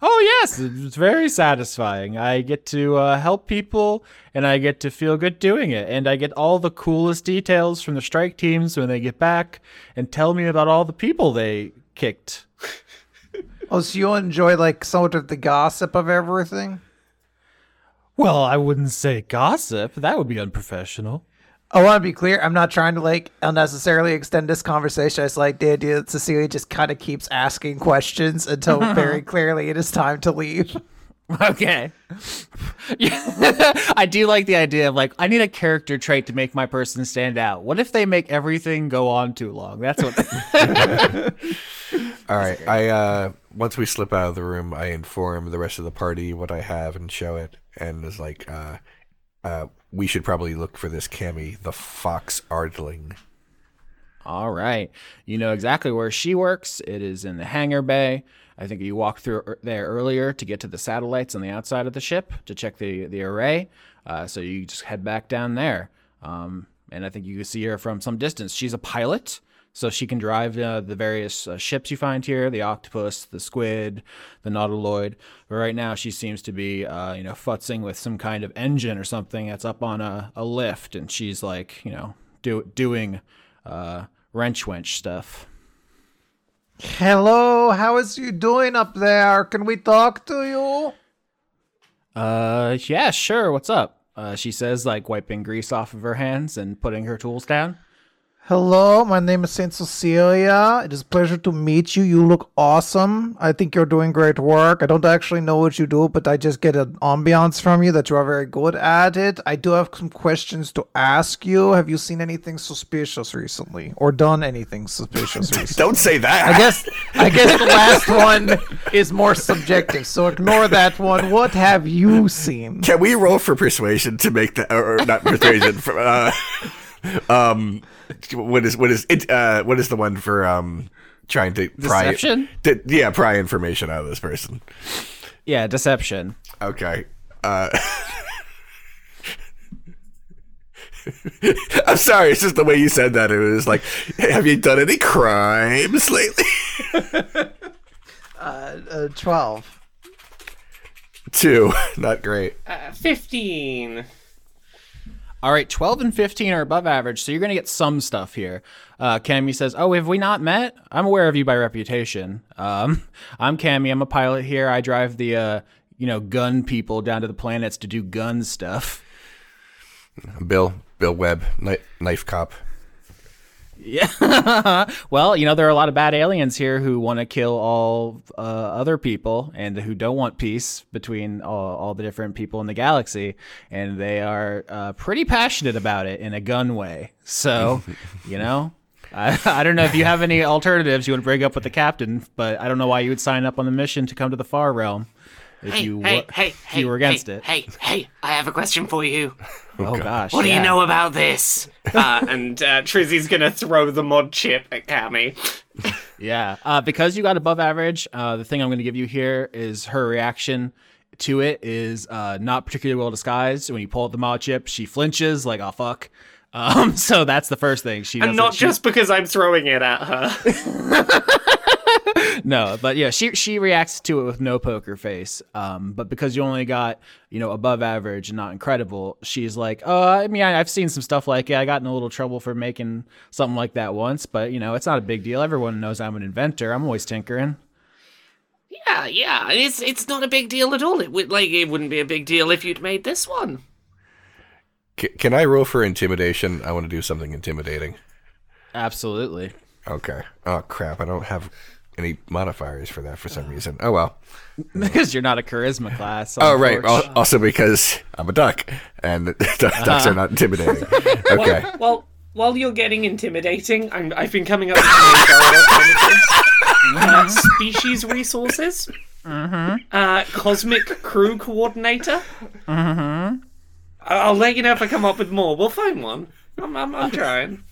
Oh yes, it's very satisfying. I get to uh, help people, and I get to feel good doing it, and I get all the coolest details from the strike teams when they get back and tell me about all the people they kicked. Oh, so you enjoy like sort of the gossip of everything? Well, I wouldn't say gossip. That would be unprofessional. I want to be clear. I'm not trying to like unnecessarily extend this conversation. It's like the idea that Cecilia just kind of keeps asking questions until very clearly it is time to leave. Okay. Yeah. I do like the idea of like I need a character trait to make my person stand out. What if they make everything go on too long? That's what. All right. I uh once we slip out of the room, I inform the rest of the party what I have and show it, and is like, uh, uh, we should probably look for this Cammy, the fox ardling. All right. You know exactly where she works. It is in the hangar bay. I think you walked through er- there earlier to get to the satellites on the outside of the ship to check the, the array. Uh, so you just head back down there. Um, and I think you can see her from some distance. She's a pilot, so she can drive uh, the various uh, ships you find here the octopus, the squid, the nautiloid. But right now, she seems to be, uh, you know, futzing with some kind of engine or something that's up on a, a lift. And she's like, you know, do, doing uh, wrench wench stuff. Hello, how is you doing up there? Can we talk to you? Uh, yeah, sure. What's up? Uh, she says, like wiping grease off of her hands and putting her tools down. Hello, my name is Saint Cecilia. It is a pleasure to meet you. You look awesome. I think you're doing great work. I don't actually know what you do, but I just get an ambiance from you that you are very good at it. I do have some questions to ask you. Have you seen anything suspicious recently, or done anything suspicious recently? Don't say that. I guess I guess the last one is more subjective, so ignore that one. What have you seen? Can we roll for persuasion to make the or, or not persuasion? For, uh, um, what is what is it? Uh, what is the one for um trying to pry? Deception? di- yeah, pry information out of this person. Yeah, deception. Okay. Uh, I'm sorry. It's just the way you said that. It was like, hey, have you done any crimes lately? Uh, Twelve. Two. Not great. Uh, Fifteen. All right, 12 and 15 are above average, so you're going to get some stuff here. Uh, Cammy says, Oh, have we not met? I'm aware of you by reputation. Um, I'm Cammy. I'm a pilot here. I drive the, uh, you know, gun people down to the planets to do gun stuff. Bill. Bill Webb. Kni- knife cop. Yeah. well, you know, there are a lot of bad aliens here who want to kill all uh, other people and who don't want peace between all, all the different people in the galaxy. And they are uh, pretty passionate about it in a gun way. So, you know. I, I don't know if you have any alternatives you want to bring up with the captain, but I don't know why you would sign up on the mission to come to the far realm if Hey, you hey, wa- hey, if hey, you were against hey, it. Hey, hey, I have a question for you. oh gosh, What do yeah. you know about this? uh, and uh, Trizzy's gonna throw the mod chip at Cammy. Yeah, uh, because you got above average, uh, the thing I'm going to give you here is her reaction to it is uh, not particularly well disguised. When you pull out the mod chip, she flinches like "oh fuck." Um, so that's the first thing she. And doesn't- not she- just because I'm throwing it at her. no, but yeah, she she reacts to it with no poker face. Um, but because you only got you know above average and not incredible, she's like, oh, I mean, I, I've seen some stuff like it. I got in a little trouble for making something like that once, but you know, it's not a big deal. Everyone knows I'm an inventor. I'm always tinkering. yeah, yeah, it's it's not a big deal at all. It would like it wouldn't be a big deal if you'd made this one. C- can I roll for intimidation? I want to do something intimidating. Absolutely. Okay. Oh crap! I don't have any modifiers for that for some reason. Oh well. Because you're not a charisma class. Oh right. unfortunately. Al- Also because I'm a duck, and ducks are not intimidating. Okay. Well, well, while you're getting intimidating, I'm, I've been coming up with some. Uh, species resources. Uh, cosmic crew coordinator. I- I'll let you know if I come up with more. We'll find one. I'm, I'm, I'm trying.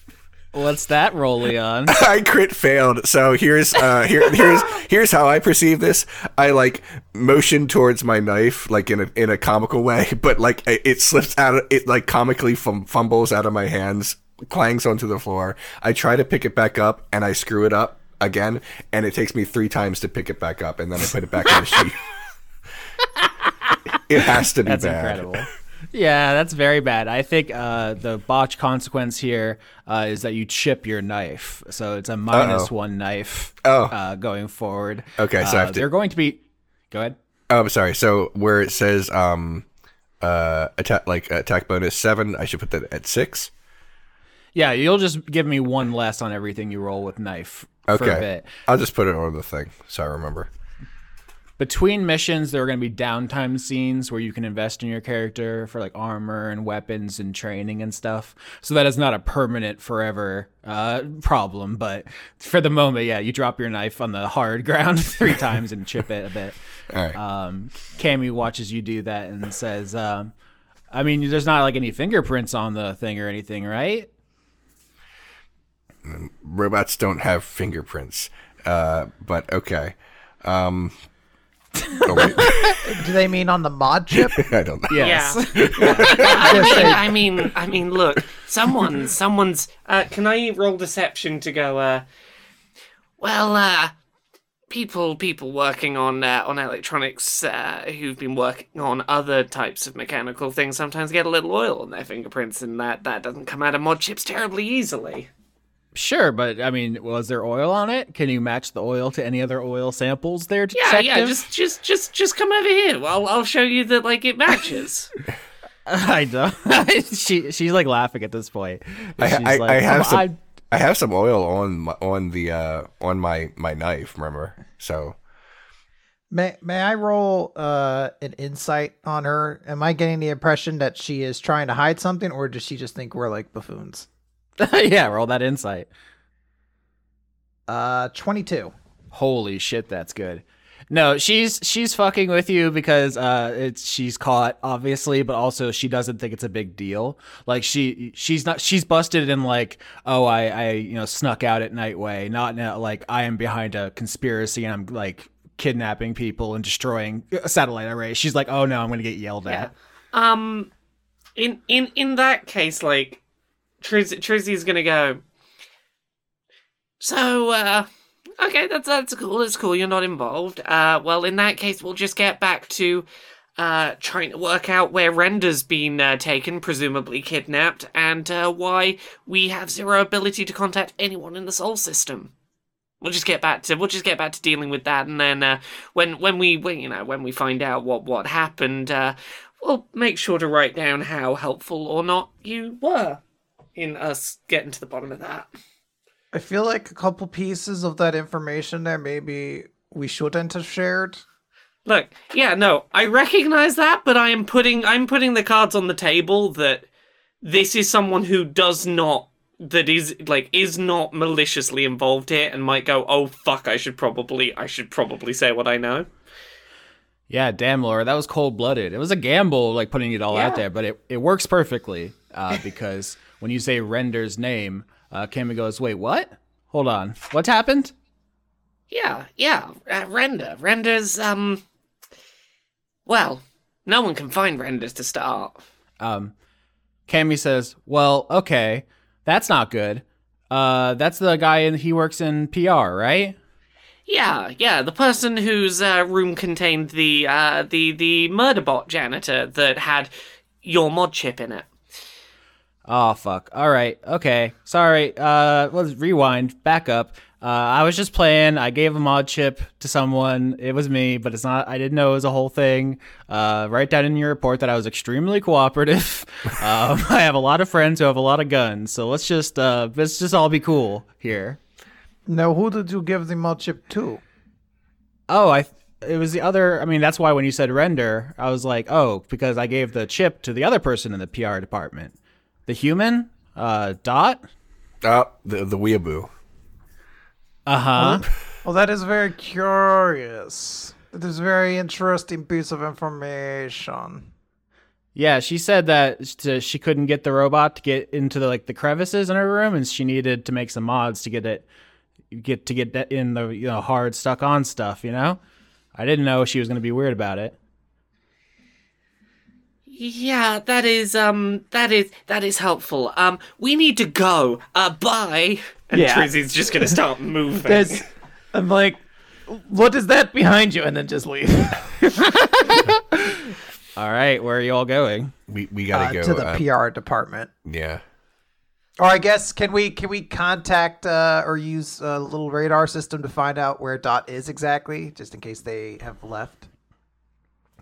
What's that roll, Leon? I crit failed. So here's uh here here's here's how I perceive this. I like motion towards my knife like in a in a comical way, but like it it slips out of it like comically fum- fumbles out of my hands, clangs onto the floor. I try to pick it back up and I screw it up again, and it takes me three times to pick it back up, and then I put it back in the sheet. it has to be That's bad. incredible. Yeah, that's very bad. I think uh, the botch consequence here uh, is that you chip your knife, so it's a minus one knife Oh. uh, going forward. Okay, so I uh, have to- they're going to be. Go ahead. Oh, I'm sorry. So where it says um uh attack like attack bonus seven, I should put that at six. Yeah, you'll just give me one less on everything you roll with knife for a Okay. bit. I'll just put it on the thing so I remember. Between missions, there are going to be downtime scenes where you can invest in your character for like armor and weapons and training and stuff. So that is not a permanent, forever uh, problem. But for the moment, yeah, you drop your knife on the hard ground three times and chip it a bit. All right. Um, Cammy watches you do that and says, um, "I mean, there's not like any fingerprints on the thing or anything, right?" Robots don't have fingerprints. Uh but okay. Um oh. Do they mean on the mod chip? I don't know. Yes. Yeah. I mean, I mean, I mean, look, someone, someone's. Uh, can I roll deception to go? Uh, well, uh, people, people working on uh, on electronics uh, who've been working on other types of mechanical things sometimes get a little oil on their fingerprints, and that that doesn't come out of mod chips terribly easily. Sure, but I mean, was there oil on it? Can you match the oil to any other oil samples there, Yeah, detective? yeah. Just, just, just, just come over here. I'll, I'll show you that like it matches. I don't. she she's like laughing at this point. I, She's I, like, I have "Um, some I- I have some oil on my, on the uh on my my knife, remember? So May May I roll uh, an insight on her? Am I getting the impression that she is trying to hide something, or does she just think we're like buffoons? yeah, roll that insight. Uh, twenty two. Holy shit, that's good. No, she's she's fucking with you because uh it's she's caught obviously, but also she doesn't think it's a big deal. Like she she's not she's busted in like oh I I you know snuck out at night way, not in a, like I am behind a conspiracy and I'm like kidnapping people and destroying a satellite array. She's like oh no, I'm gonna get yelled at. Um, in in in that case, like, Triz, Trizzy's gonna go. So, uh, okay, that's that's cool. That's cool. You're not involved. Uh, well, in that case, we'll just get back to uh trying to work out where Render's been uh, taken, presumably kidnapped, and uh, why we have zero ability to contact anyone in the Sol system. We'll just get back to we'll just get back to dealing with that, and then uh, when when we when, you know when we find out what what happened, uh, we'll make sure to write down how helpful or not you were in us getting to the bottom of that. I feel like a couple pieces of that information there maybe we shouldn't have shared. Look, yeah, no, I recognize that, but I am putting I'm putting the cards on the table that this is someone who does not that is like is not maliciously involved here and might go, "Oh fuck, I should probably I should probably say what I know." Yeah, damn, Laura, that was cold blooded. It was a gamble, like putting it all out there, but it, it works perfectly uh, because when you say Render's name, uh, Cammy goes, "Wait, what? Hold on, what happened?" Yeah, yeah, uh, Render. Render's um well, no one can find renders to start. Um, Cammy says, "Well, okay, that's not good. Uh, that's the guy in he works in PR, right?" Yeah, yeah, the person whose uh, room contained the uh, the the murderbot janitor that had your mod chip in it. Oh fuck. All right. Okay. Sorry. Uh, let's rewind. Back up. Uh, I was just playing. I gave a mod chip to someone. It was me, but it's not. I didn't know it was a whole thing. Uh, write down in your report that I was extremely cooperative. um, I have a lot of friends who have a lot of guns, so let's just uh, let's just all be cool here. Now, who did you give the mod chip to? Oh, I. It was the other. I mean, that's why when you said Render, I was like, oh, because I gave the chip to the other person in the PR department, the human, uh, Dot. Oh, the the weeaboo. Uh huh. Well, that is very curious. That is a very interesting piece of information. Yeah, she said that she couldn't get the robot to get into the like the crevices in her room, and she needed to make some mods to get it get to get that in the you know hard stuck on stuff. You know, I didn't know she was gonna be weird about it. Yeah, that is um that is that is helpful. Um we need to go. Uh bye. And Yeah. Trizzy's just gonna start moving. There's, I'm like, what is that behind you? And then just leave. All right, where are you all going? We we gotta Uh, go to the uh, PR department. Yeah. Or I guess can we can we contact uh, or use a little radar system to find out where Dot is exactly, just in case they have left?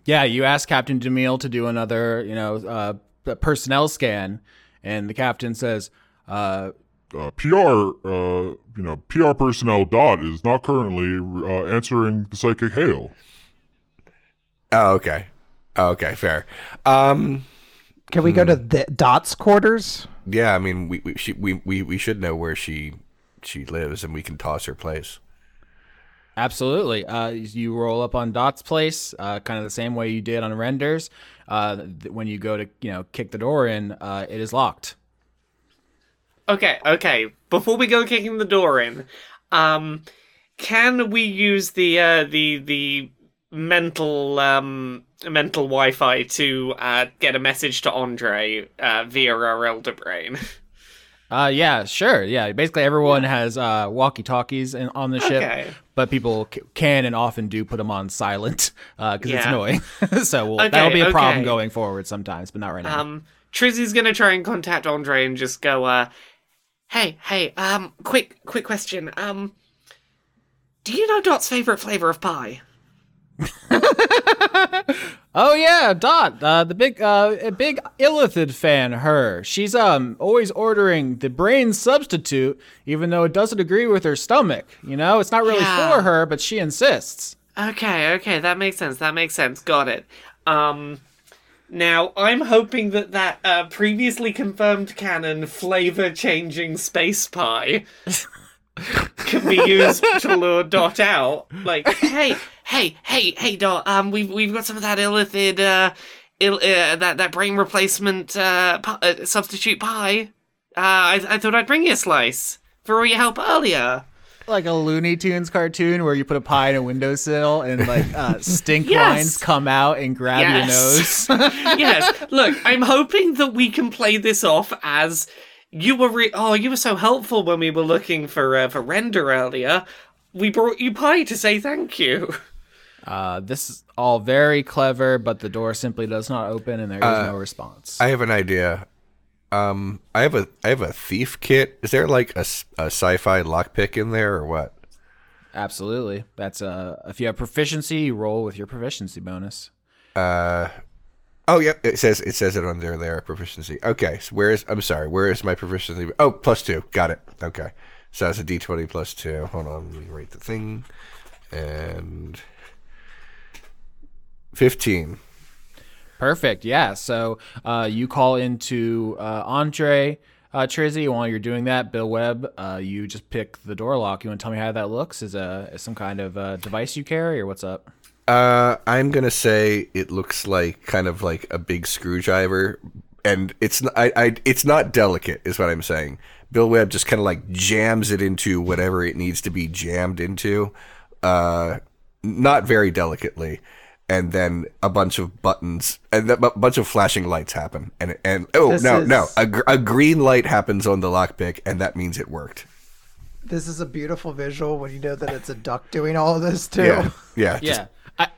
Yeah, you asked Captain Jamil to do another you know uh, personnel scan, and the captain says, uh, Uh, PR, uh, you know, PR personnel Dot is not currently uh, answering the psychic hail. Oh, okay. Oh, okay, fair. Um, Can we go to the Dot's quarters? yeah, I mean, we we, she, we we we should know where she she lives, and we can toss her place. Absolutely. Uh, you roll up on Dot's place, uh, kind of the same way you did on Render's. Uh, th- when you go to you know kick the door in, uh, it is locked. Okay, okay. Before we go kicking the door in, um can we use the uh the the mental um mental Wi-Fi to uh get a message to Andre via our elder brain? Uh, yeah, sure. Yeah, basically everyone has uh, walkie talkies in, on the ship, Okay. but people c- can and often do put them on silent because it's Yeah. annoying. so we'll, Okay, that'll be a problem going forward sometimes, but not right now. Um, Trizzy's gonna try and contact Andre and just go, uh, hey, hey, um, quick, quick question. Um, do you know Dot's favorite flavor of pie? Oh yeah, Dot, uh, the big, uh, big Illithid fan. Her, she's um always ordering the brain substitute, even though it doesn't agree with her stomach. You know, it's not really Yeah. for her, but she insists. Okay, okay, that makes sense. That makes sense. Got it. Um, now I'm hoping that that uh, previously confirmed canon flavor changing space pie can be used to lure Dot out. Like, hey, hey, hey, hey, Dot. Um, we've we've got some of that illithid, uh, ill, uh that that brain replacement uh, uh substitute pie. Uh, I I thought I'd bring you a slice for all your help earlier. Like a Looney Tunes cartoon where you put a pie in a windowsill and like uh, stink Yes. lines come out and grab Yes. your nose. yes. Look, I'm hoping that we can play this off as you were. Re- oh, you were so helpful when we were looking for uh, for Render earlier. We brought you pie to say thank you. Uh, this is all very clever, but the door simply does not open and there is no response. I have an idea. Um, I have a I have a thief kit. Is there like a, a sci-fi lockpick in there or what? Absolutely. That's a if you have proficiency, you roll with your proficiency bonus. Uh, oh yeah, it says it says it on there. There proficiency. Okay, so where is I'm sorry, where is my proficiency? Oh, plus two. Got it. Okay, So that's a d20 plus two. Hold on, let me write the thing. And 15. Perfect. Yeah. So uh, you call into uh, Andre uh, Trizzy. While you're doing that, Bill Webb, uh, you just pick the door lock. You want to tell me how that looks? Is a is some kind of uh, device you carry, or what's up? Uh, I'm gonna say it looks like kind of like a big screwdriver, and it's not. I, I it's not delicate, is what I'm saying. Bill Webb just kind of like jams it into whatever it needs to be jammed into, uh, not very delicately, and then a bunch of buttons and a bunch of flashing lights happen, and and oh This no is- no a, gr- a green light happens on the lockpick, and that means it worked. This is a beautiful visual when you know that it's a duck doing all of this too. Yeah, yeah, just- Yeah. I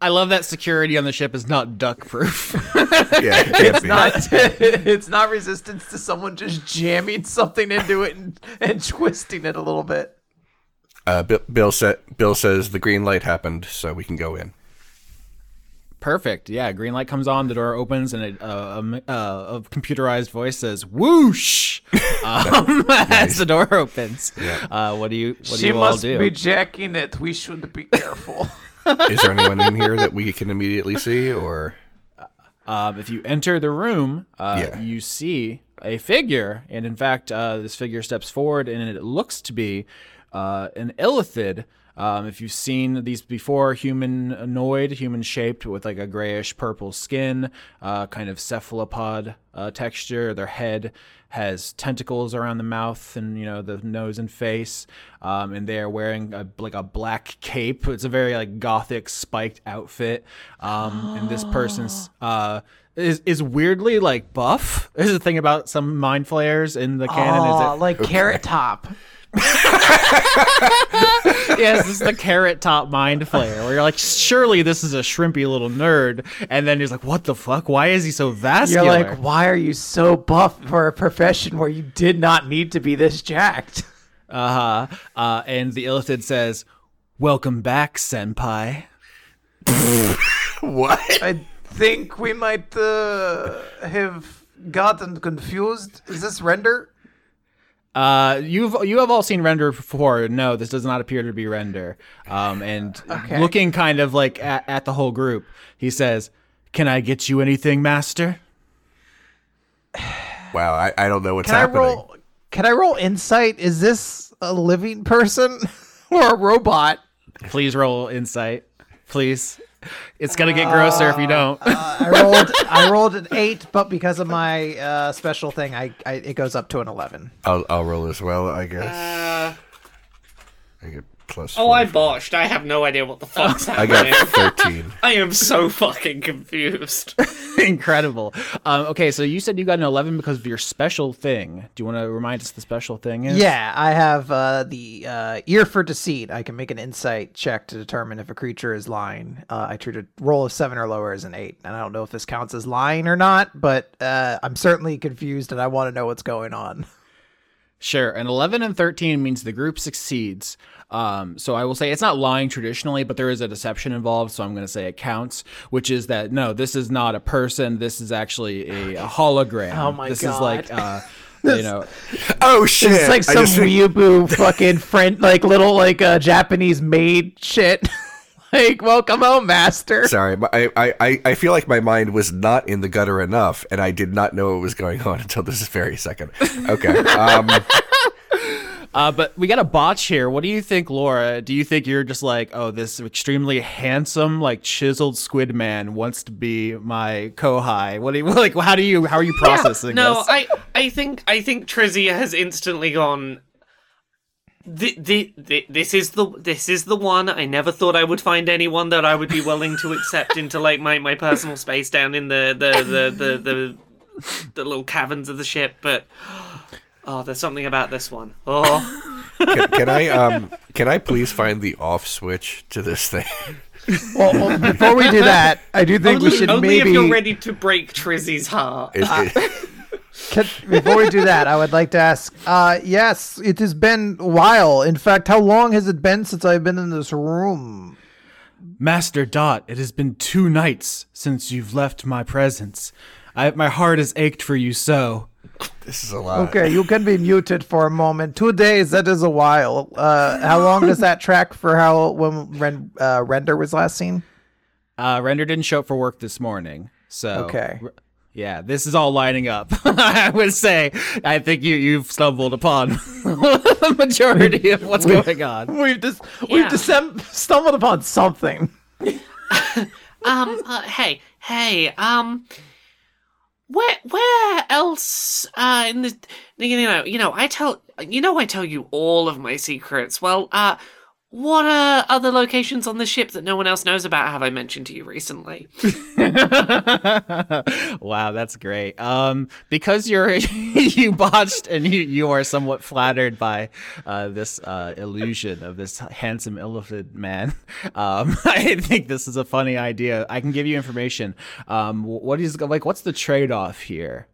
I love that security on the ship is not duck proof. yeah. it can't be. Not, it's not resistance to someone just jamming something into it and, and twisting it a little bit. Uh, Bill, Bill, sa- Bill says the green light happened, so we can go in. Perfect. Yeah. Green light comes on. The door opens, and it, uh, um, uh, a computerized voice says "whoosh" um, as the door opens. Uh, what do you What do she you all must do? be jacking it. We should be careful. Is there anyone in here that we can immediately see, or Um, if you enter the room, uh, Yeah. you see a figure, and in fact, uh, this figure steps forward, and it looks to be uh, an illithid. Um, if you've seen these before, humanoid, human shaped with like a grayish purple skin, uh, kind of cephalopod uh, texture. Their head has tentacles around the mouth and you know the nose and face, um, and they are wearing a, like a black cape. It's a very like gothic spiked outfit, um, and this person's uh, is is weirdly like buff. This is the thing about some mind flayers in the canon. is it like carrot top. Yes, this is the carrot top mind flayer where you're like, surely this is a shrimpy little nerd, and then he's like, what the fuck? Why is he so vascular? You're like, why are you so buff for a profession where you did not need to be this jacked? uh-huh. Uh And the illithid says, "Welcome back, senpai." what? I think we might uh, have gotten confused. Is this Render? Uh, you've you have all seen Render before. No, this does not appear to be Render. Um, and Okay. looking kind of like at, at the whole group, he says, "Can I get you anything, Master?" Wow, I, I don't know what's Can I happening. roll? Can I roll insight? Is this a living person or a robot? Please roll insight, please. It's gonna get grosser if you don't. I rolled. I rolled an eight, but because of my uh, special thing, I, I it goes up to an eleven. I'll I'll roll as well, I guess. Uh, I get plus. oh, I botched. I have no idea what the fuck's happening. I happening. got thirteen. I am so fucking confused. Incredible. Um, okay, so you said you got an 11 because of your special thing. Do you want to remind us the special thing is? Yeah, I have uh, the uh, ear for deceit. I can make an insight check to determine if a creature is lying. Uh, I treat a roll of seven or lower as an eight, and I don't know if this counts as lying or not, but uh, I'm certainly confused, and I want to know what's going on. Sure. And 11 and 13 means the group succeeds. Um, so I will say it's not lying traditionally, but there is a deception involved. So I'm going to say it counts, which is that no, this is not a person. This is actually a, a hologram. Oh my this God. This is like, uh, you know, Oh shit! It's like some just- weeaboo fucking friend, like little like uh, Japanese maid shit. like, welcome home, master. Sorry, I, I, I- I feel like my mind was not in the gutter enough, and I did not know what was going on until this very second. Okay. Um, Uh, but we got a botch here. What do you think, Laura? Do you think you're just like, oh, this extremely handsome, like chiseled squid man wants to be my kohai? What do you like? How do you? How are you processing no, this? I I think I think Trizia has instantly gone. The, the, the, this is the this is the one. I never thought I would find anyone that I would be willing to accept into like my, my personal space down in the the, the, the, the the little caverns of the ship. But oh, there's something about this one. Oh, can, can I um can I please find the off switch to this thing? Well, well, before we do that, I do think we only, should only maybe. Only if you're ready to break Trizzy's heart. Is- is- Can- before we do that, I would like to ask. Uh, yes, it has been a while. In fact, how long has it been since I've been in this room? Master Dot, it has been two nights since you've left my presence. I, my heart has ached for you so. This is a lot. Okay, you can be muted for a moment. Two days, that is a while. Uh, how long does that track for how when Ren, uh, Render was last seen? Uh, Render didn't show up for work this morning, so Okay. Yeah, this is all lining up. I would say I think you you've stumbled upon the majority of what's going on. We've just Yeah. we've just sem- stumbled upon something. Um, uh, hey, hey, um, where, where else, uh, in the, you know, you know, I tell, you know, I tell you all of my secrets. Well, uh, what are other locations on the ship that no one else knows about have I mentioned to you recently? wow, that's great. Um, because you're you botched and you you are somewhat flattered by uh, this uh, illusion of this handsome elephant man. Um, I think this is a funny idea. I can give you information. Um, wh- what is like? What's the trade off here?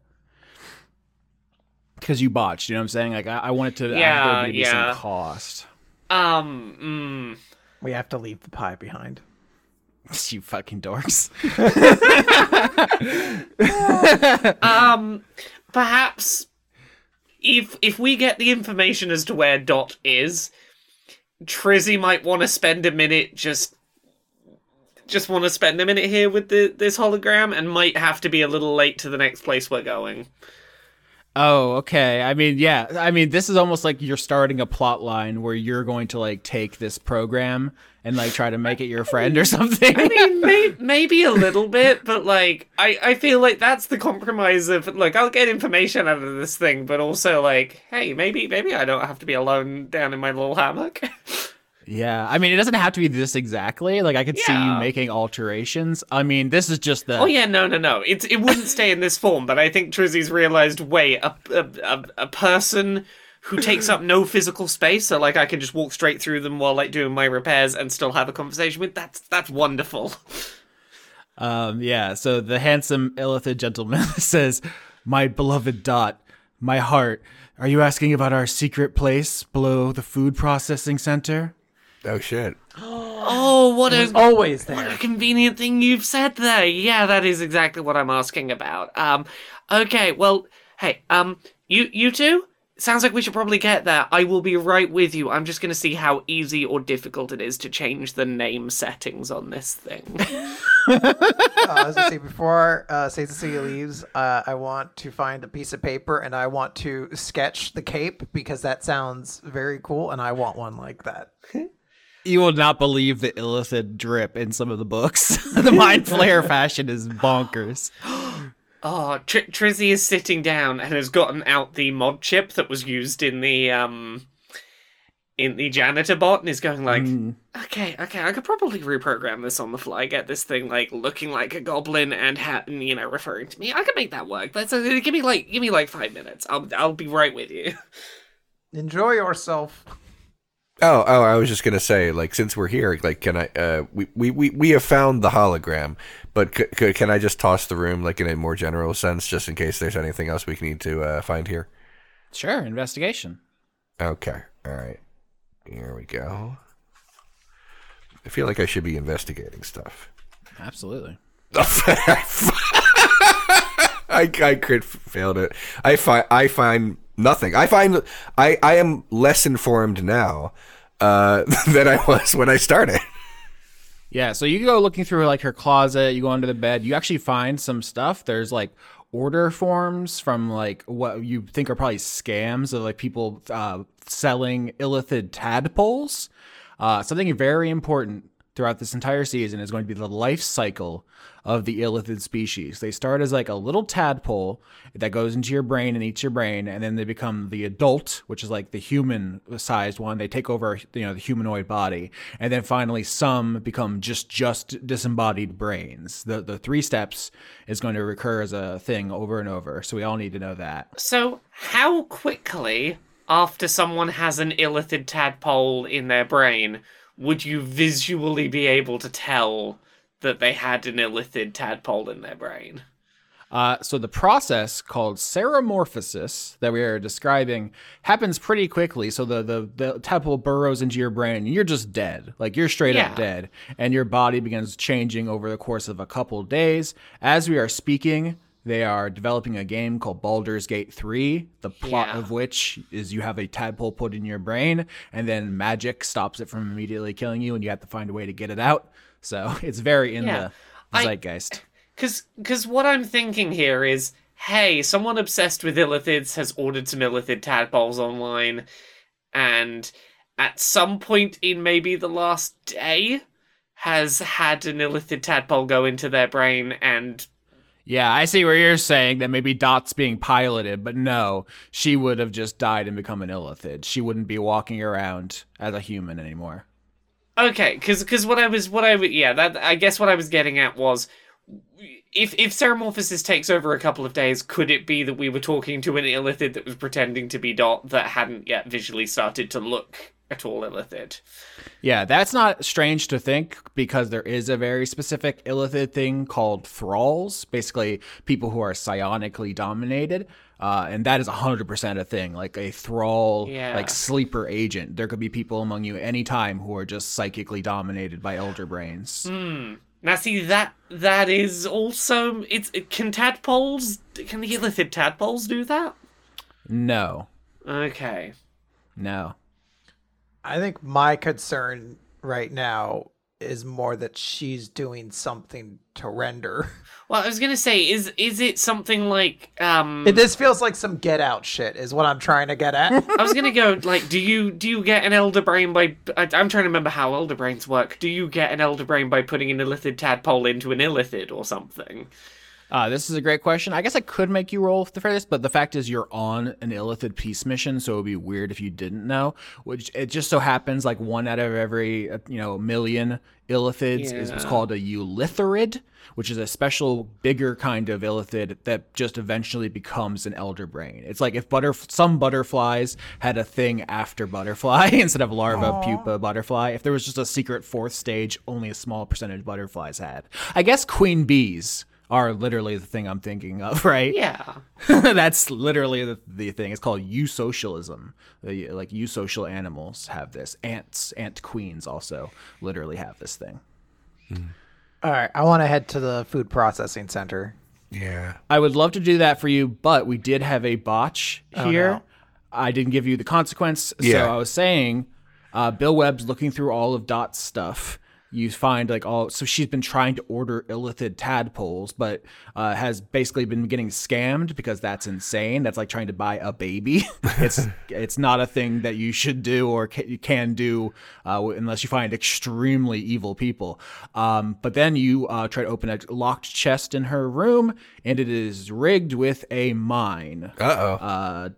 Because you botched, you know what I'm saying? Like I, I want it to, I Yeah, there to be yeah. some cost. Um, mm, We have to leave the pie behind. you fucking dorks. um, perhaps if if we get the information as to where Dot is, Trizzy might want to spend a minute just just want to spend a minute here with the this hologram and might have to be a little late to the next place we're going. Oh, okay. I mean, yeah. I mean, this is almost like you're starting a plot line where you're going to like take this program and like try to make it your friend or something. I mean, may, maybe a little bit, but like, I, I feel like that's the compromise of like, I'll get information out of this thing, but also like, hey, maybe maybe I don't have to be alone down in my little hammock. yeah. I mean, it doesn't have to be this exactly. Like, I could see you making alterations. I mean, this is just the. oh yeah, no, no, no. It's it wouldn't stay in this form, but I think Trizzy's realized, wait, a a, a, a person who takes up no physical space, so like I can just walk straight through them while like doing my repairs and still have a conversation with. That's that's wonderful. Um, yeah. So the handsome Illithid gentleman says, "My beloved Dot, my heart. Are you asking about our secret place below the food processing center?" Oh shit. Oh, what a Always there. What a convenient thing you've said there. Yeah, that is exactly what I'm asking about. Um, okay, well, hey, um, you you two. Sounds like we should probably get there. I will be right with you. I'm just gonna see how easy or difficult it is to change the name settings on this thing. Uh, I was say before uh, Saint Cecilia leaves, uh, I want to find a piece of paper and I want to sketch the cape because that sounds very cool, and I want one like that. You will not believe the illithid drip in some of the books. the Mind Flayer fashion is bonkers. oh, Tr- Trizzy is sitting down and has gotten out the mod chip that was used in the um in the janitor bot and is going like, Mm. okay, okay, I could probably reprogram this on the fly, get this thing like looking like a goblin and ha- and, you know referring to me. I could make that work. Let's uh, give me like give me like five minutes. I'll I'll be right with you. Enjoy yourself. Oh, oh, I was just gonna say, like, since we're here, like, can I? Uh, we, we, we, we have found the hologram, but c- c- can I just toss the room, like, in a more general sense, just in case there's anything else we need to uh, find here? Sure, investigation. Okay, all right, here we go. I feel like I should be investigating stuff. Absolutely. I, I crit failed it. I find I find nothing. I find I, I am less informed now uh, than I was when I started. Yeah, so you go looking through like her closet, you go under the bed, you actually find some stuff. There's like order forms from like what you think are probably scams of like people uh, selling illithid tadpoles. Uh, something very important throughout this entire season is going to be the life cycle of the illithid species. They start as like a little tadpole that goes into your brain and eats your brain, and then they become the adult, which is like the human sized one. They take over, you know, the humanoid body, and then finally some become just just disembodied brains. The the three steps is going to recur as a thing over and over. So we all need to know that. So how quickly after someone has an illithid tadpole in their brain would you visually be able to tell that they had an illithid tadpole in their brain? Uh, so the process called ceremorphosis that we are describing happens pretty quickly. So the, the, the tadpole burrows into your brain and you're just dead. Like you're straight Yeah. up dead. And your body begins changing over the course of a couple days. As we are speaking, They are developing a game called Baldur's Gate 3, the plot Yeah. of which is you have a tadpole put in your brain, and then magic stops it from immediately killing you, and you have to find a way to get it out. So it's very in Yeah. the zeitgeist. Cause, cause what I'm thinking here is, hey, someone obsessed with illithids has ordered some illithid tadpoles online, and at some point in maybe the last day, has had an illithid tadpole go into their brain and Yeah, I see where you're saying that maybe Dot's being piloted, but no, she would have just died and become an illithid. She wouldn't be walking around as a human anymore. Okay, because because what I was what I yeah that I guess what I was getting at was if if Ceremorphosis takes over a couple of days, could it be that we were talking to an illithid that was pretending to be Dot that hadn't yet visually started to look at all illithid? Yeah, that's not strange to think because there is a very specific illithid thing called thralls, basically people who are psionically dominated. Uh, and that is 100% a thing, like a thrall, Yeah. like sleeper agent. There could be people among you anytime who are just psychically dominated by elder brains. Hmm. Now see that that is also it's can tadpoles can the illithid tadpoles do that? No, Okay. no. I think my concern right now is more that she's doing something to Render. Well, I was gonna say, is is it something like um? this feels like some get out shit is what I'm trying to get at. I was gonna go like, do you do you get an elder brain by? I, I'm trying to remember how elder brains work. Do you get an elder brain by putting an illithid tadpole into an illithid or something? Uh, this is a great question. I guess I could make you roll for this, but the fact is you're on an illithid peace mission, so it would be weird if you didn't know. Which it just so happens like one out of every uh, you know million illithids is what's called a ulitharid, which is a special bigger kind of illithid that just eventually becomes an elder brain. It's like if butter some butterflies had a thing after butterfly instead of larva pupa butterfly. If there was just a secret fourth stage, only a small percentage of butterflies had. I guess queen bees are literally the thing I'm thinking of, right? Yeah. That's literally the, the thing. It's called eusocialism. The, like eusocial animals have this. Ants, ant queens also literally have this thing. All right, I want to head to the food processing center. Yeah. I would love to do that for you, but we did have a botch here. no. I didn't give you the consequence. Yeah. So I was saying, uh, Bill Webb's looking through all of Dot's stuff. You find like all so she's been trying to order illithid tadpoles, but uh, has basically been getting scammed because that's insane. That's like trying to buy a baby. it's it's not a thing that you should do or ca- you can do uh, unless you find extremely evil people. Um, but then you uh, try to open a locked chest in her room, and it is rigged with a mine. Uh oh. Uh,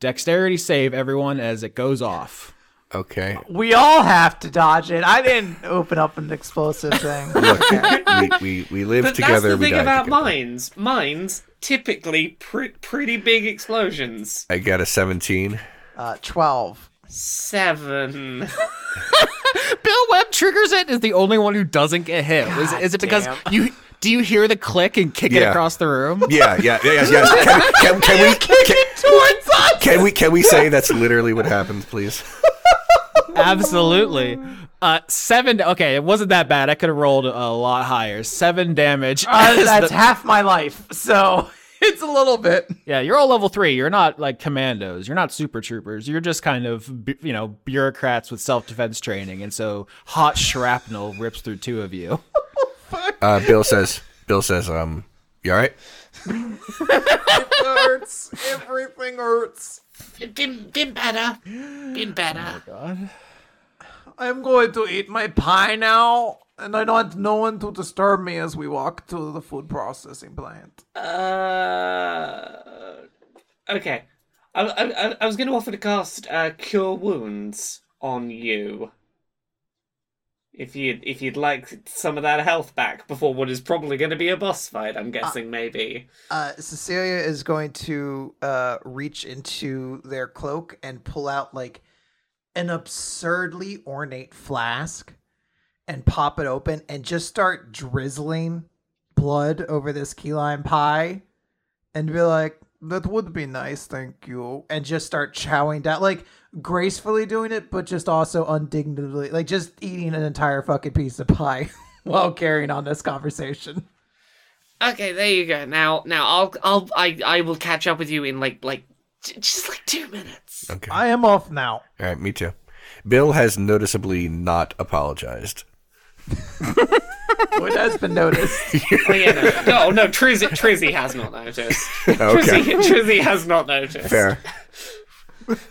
dexterity save everyone as it goes off. Okay. We all have to dodge it. I didn't open up an explosive thing. Look, we, we, we live But together. that's the we thing die about together. mines. Mines typically pre- pretty big explosions. I got a 17. Uh, Twelve. Seven. Bill Webb triggers it is the only one who doesn't get hit. Is, is it because damn. you do you hear the click and kick it across the room? Yeah, yeah, yeah, yeah. yeah. Can, can, can we can, can we can we say that's literally what happened, please? Absolutely. Uh, seven. Okay, it wasn't that bad. I could have rolled a lot higher. Seven damage. Uh, that's the- half my life, so it's a little bit. yeah, you're all level three. You're not like commandos. You're not super troopers. You're just kind of bu- you know bureaucrats with self defense training, and so hot shrapnel rips through two of you. Uh, Bill says. Bill says. Um. You all right? It hurts. Everything hurts. been, been better. Been better. I'm going to eat my pie now, and I want no one to disturb me as we walk to the food processing plant. Uh, okay. I, I, I was going to offer to cast uh, Cure Wounds on you. If you'd, if you'd like some of that health back before what is probably going to be a boss fight, I'm guessing maybe. Uh, Cecilia is going to uh, reach into their cloak and pull out like an absurdly ornate flask and pop it open and just start drizzling blood over this key lime pie and be like, that would be nice, thank you. And just start chowing down, like gracefully doing it, but just also undignitedly, like just eating an entire fucking piece of pie while carrying on this conversation. Okay, there you go. Now, now I'll, I'll, I, I will catch up with you in like, like, just like two minutes. Okay. I am off now. All right, me too. Bill has noticeably not apologized. What has been noticed? Oh, yeah, no, no, no Trizzy, Trizzy has not noticed. Trizzy, Trizzy has not noticed. Fair.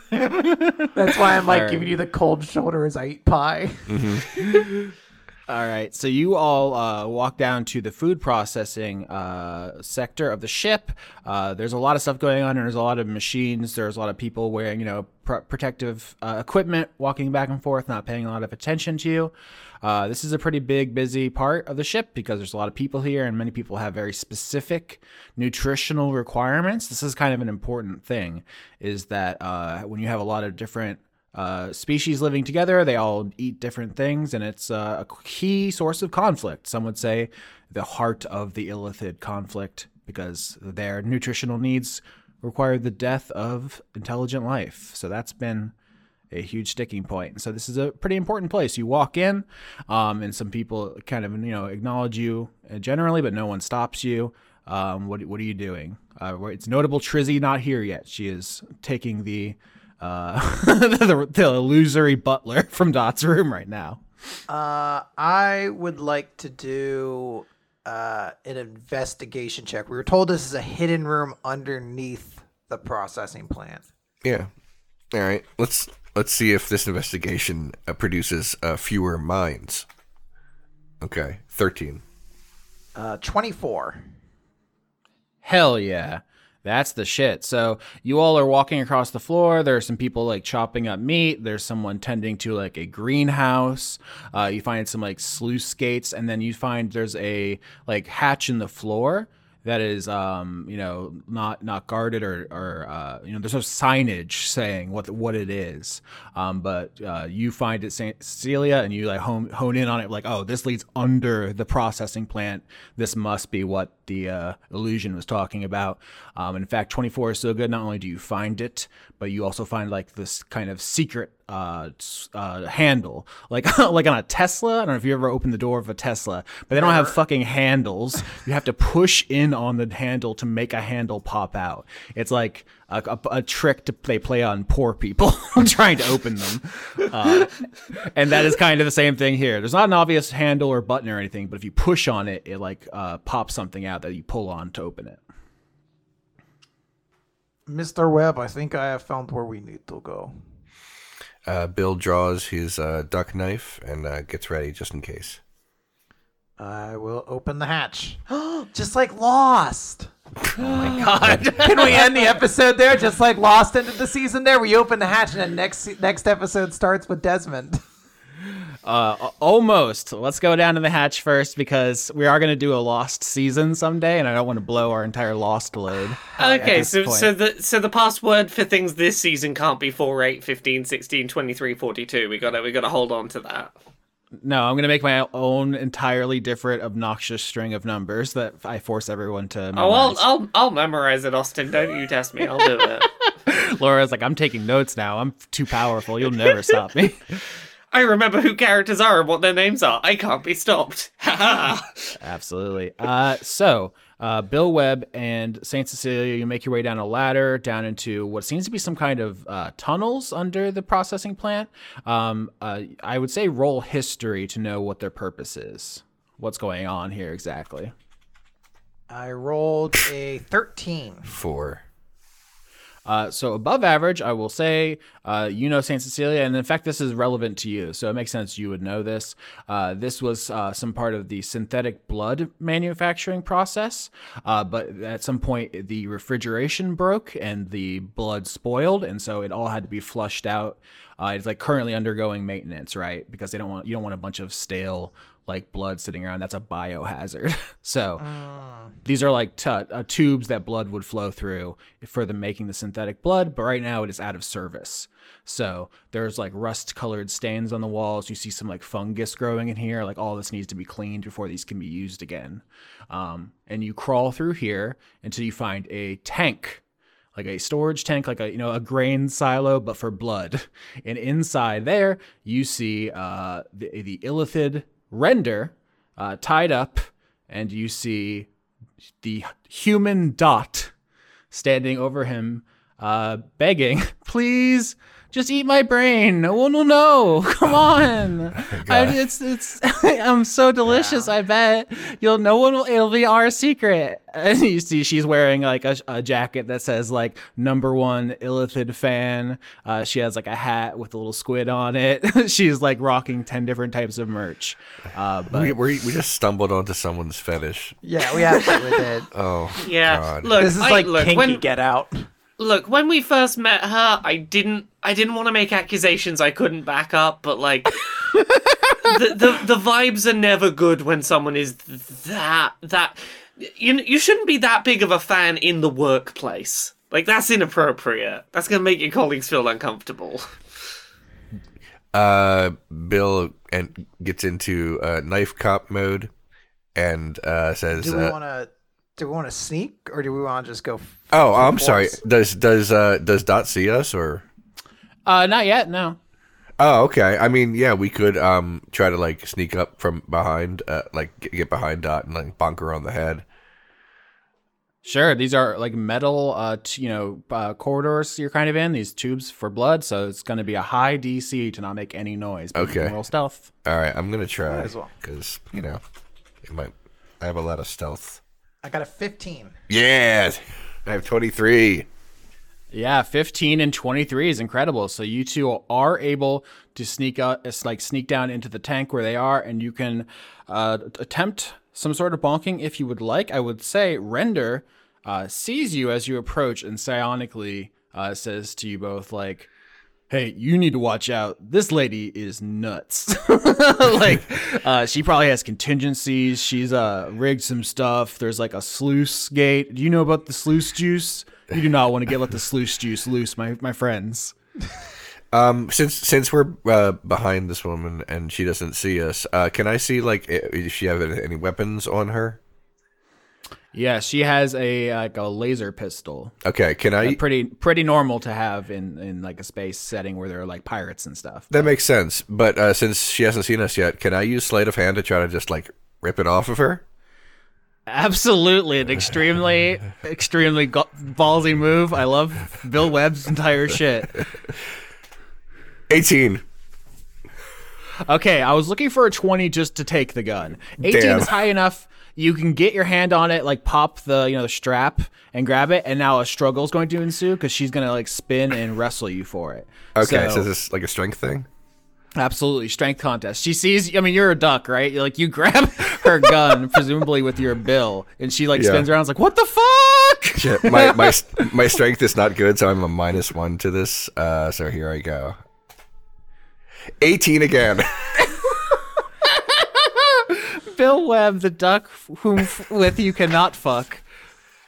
That's why I'm like Alright. giving you the cold shoulder as I eat pie. Mm-hmm. All right, so you all uh, walk down to the food processing uh, sector of the ship. Uh, there's a lot of stuff going on, and there's a lot of machines. There's a lot of people wearing, you know, pr- protective uh, equipment, walking back and forth, not paying a lot of attention to you. Uh, this is a pretty big, busy part of the ship because there's a lot of people here, and many people have very specific nutritional requirements. This is kind of an important thing, is that uh, when you have a lot of different uh, species living together. They all eat different things, and it's uh, a key source of conflict. Some would say the heart of the Illithid conflict because their nutritional needs require the death of intelligent life. So that's been a huge sticking point. So this is a pretty important place. You walk in, um, and some people kind of you know acknowledge you uh, generally, but no one stops you. Um, what what are you doing? Uh, it's notable Trizzy not here yet. She is taking the uh, the, the illusory butler from Dot's room right now. Uh, I would like to do uh, an investigation check. We were told this is a hidden room underneath the processing plant. Yeah. All right. Let's let's see if this investigation uh, produces uh, fewer minds. Okay, thirteen. Uh, 24. Hell yeah. That's the shit. So you all are walking across the floor. There are some people like chopping up meat. There's someone tending to like a greenhouse. Uh, you find some like sluice gates, and then you find there's a like hatch in the floor that is um you know not not guarded or or uh, you know there's no signage saying what what it is. Um but uh, you find it Saint Cecilia and you like hone hone in on it like oh this leads under the processing plant. This must be what the uh, illusion was talking about. Um in fact 24 is so good not only do you find it but you also find like this kind of secret uh, uh, handle, like like on a Tesla. I don't know if you ever opened the door of a Tesla, but they don't have fucking handles. You have to push in on the handle to make a handle pop out. It's like a, a, a trick to they play on poor people trying to open them, uh, and that is kind of the same thing here. There's not an obvious handle or button or anything, but if you push on it, it like uh, pops something out that you pull on to open it. Mr. Webb, I think I have found where we need to go. Uh, Bill draws his uh, duck knife and uh, gets ready just in case. I will open the hatch. just like Lost. Oh my god. Can we end the episode there? Just like Lost ended the season there? We open the hatch and then next next episode starts with Desmond. Uh, almost. Let's go down to the hatch first because we are going to do a Lost season someday, and I don't want to blow our entire Lost load. Okay, so point. so the so the password for things this season can't be 4, 8, 15, 16, 23, 42. We gotta we gotta hold on to that. No, I'm going to make my own entirely different, obnoxious string of numbers that I force everyone to. Oh, I'll memorize. I'll I'll memorize it, Austin. Don't you test me. I'll do it. Laura's like, I'm taking notes now. I'm too powerful. You'll never stop me. I remember who characters are and what their names are. I can't be stopped. Ha ha. Absolutely. Uh, so, uh, Bill Webb and Saint Cecilia, you make your way down a ladder down into what seems to be some kind of uh, tunnels under the processing plant. Um, uh, I would say roll history to know what their purpose is. What's going on here exactly? I rolled a 13. Four. Uh, so above average, I will say, uh, you know Saint Cecilia, and in fact, this is relevant to you, so it makes sense you would know this. Uh, this was uh, some part of the synthetic blood manufacturing process, uh, but at some point the refrigeration broke and the blood spoiled, and so it all had to be flushed out. Uh, it's like currently undergoing maintenance, right? Because they don't want you don't want a bunch of stale like blood sitting around. That's a biohazard. so these are like tu- uh, tubes that blood would flow through for them making the synthetic blood, but right now it is out of service. So there's like rust colored stains on the walls. You see some like fungus growing in here. Like all this needs to be cleaned before these can be used again. Um, and you crawl through here until you find a tank like a storage tank, like a you know a grain silo, but for blood. And inside there, you see uh, the the illithid Render uh, tied up, and you see the human Dot standing over him, uh, begging, "Please, just eat my brain. No one will know. Come on, I, it's it's. I'm so delicious. I bet you'll. No one will. It'll be our secret." And you see, she's wearing like a, a jacket that says like "Number One Illithid Fan." Uh, she has like a hat with a little squid on it. she's like rocking ten different types of merch. Uh, but We, we, we just stumbled onto someone's fetish. Yeah, we absolutely did. Oh, Yeah. God. Look, This is I- like look, kinky when, get out. Look when we first met her i didn't i didn't want to make accusations i couldn't back up but like the, the the vibes are never good when someone is that that you you shouldn't be that big of a fan in the workplace like that's inappropriate that's gonna make your colleagues feel uncomfortable uh, Bill and gets into uh, knife cop mode and uh, says, Do we uh, want to? Do we want to sneak, or do we want to just go? f- "Oh, I'm sorry. Does does uh, does Dot see us or?" uh, not yet. No. Oh, okay. I mean, yeah, we could um try to like sneak up from behind, uh, like get, get behind Dot and like bonk her on the head. Sure, these are like metal, uh, t- you know, uh, corridors you're kind of in. These tubes for blood, so it's going to be a high DC to not make any noise. but Okay. roll stealth. All right, I'm gonna try Might as well. because you know, it might. I have a lot of stealth. I got a 15. Yeah, I have 23. Yeah, 15 and 23 is incredible. So you two are able to sneak out, it's like sneak down into the tank where they are, and you can uh, attempt some sort of bonking if you would like. I would say Render uh, sees you as you approach and psionically uh, says to you both, like, hey, you need to watch out. This lady is nuts. like, uh, she probably has contingencies. She's uh, rigged some stuff. There's like a sluice gate. Do you know about the sluice juice? You do not want to get let the sluice juice loose, my my friends. Um, since since we're uh, behind this woman and she doesn't see us, uh, can I see like if she have any weapons on her? Yeah, she has a like a laser pistol. Okay, can I? Uh, pretty pretty normal to have in in like a space setting where there are like pirates and stuff. That makes sense. But uh, since she hasn't seen us yet, can I use sleight of hand to try to just like rip it off of her? Absolutely, an extremely extremely go- ballsy move. I love Bill Webb's entire shit. 18. Okay, I was looking for a 20 just to take the gun. 18 Damn. is high enough. You can get your hand on it, like pop the you know the strap and grab it, and now a struggle is going to ensue because she's gonna like spin and wrestle you for it. Okay, so, is this like a strength thing? Absolutely, strength contest. She sees. I mean, you're a duck, right? You're like you grab her gun, presumably with your bill, and she like Yeah. spins around. Like, what the fuck? Shit, my my my strength is not good, so I'm a minus one to this. Uh, so here I go. 18 again. Bill Webb, the duck whom f- with you cannot fuck.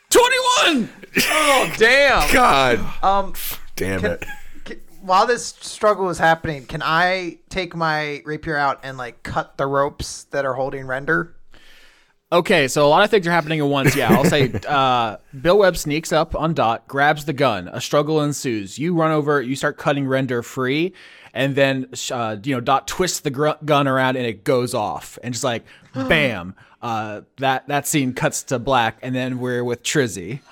Twenty-one. Oh damn! God Um, damn can, it. can- while this struggle is happening, can I take my rapier out and like cut the ropes that are holding Render? Okay, so a lot of things are happening at once. Yeah, I'll say uh, Bill Webb sneaks up on Dot, grabs the gun. A struggle ensues. You run over, you start cutting Render free, and then uh, you know Dot twists the gr- gun around and it goes off, and just like bam, uh, that that scene cuts to black, and then we're with Trizzy.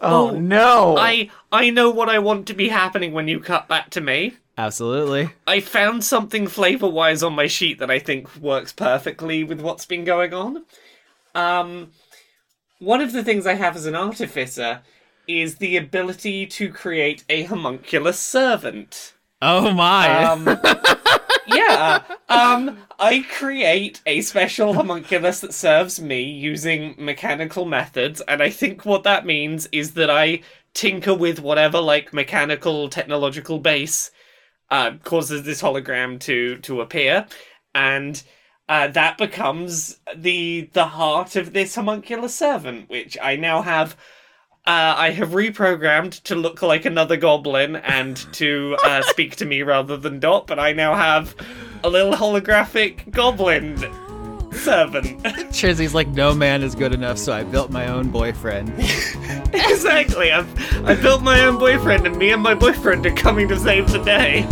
Oh, no! i i know what i want to be happening when you cut back to me Absolutely. I found something flavor wise on my sheet that I think works perfectly with what's been going on. Um, one of the things I have as an artificer is the ability to create a homunculus servant. Oh my. Um, yeah, um, I create a special homunculus that serves me using mechanical methods, and I think what that means is that I tinker with whatever like mechanical technological base uh, causes this hologram to to appear, and uh, that becomes the the heart of this homunculus servant, which I now have. Uh, I have reprogrammed to look like another goblin and to uh, speak to me rather than Dot, but I now have a little holographic goblin servant. Trizzy's like, no man is good enough, so I built my own boyfriend. exactly. I've I built my own boyfriend, and me and my boyfriend are coming to save the day.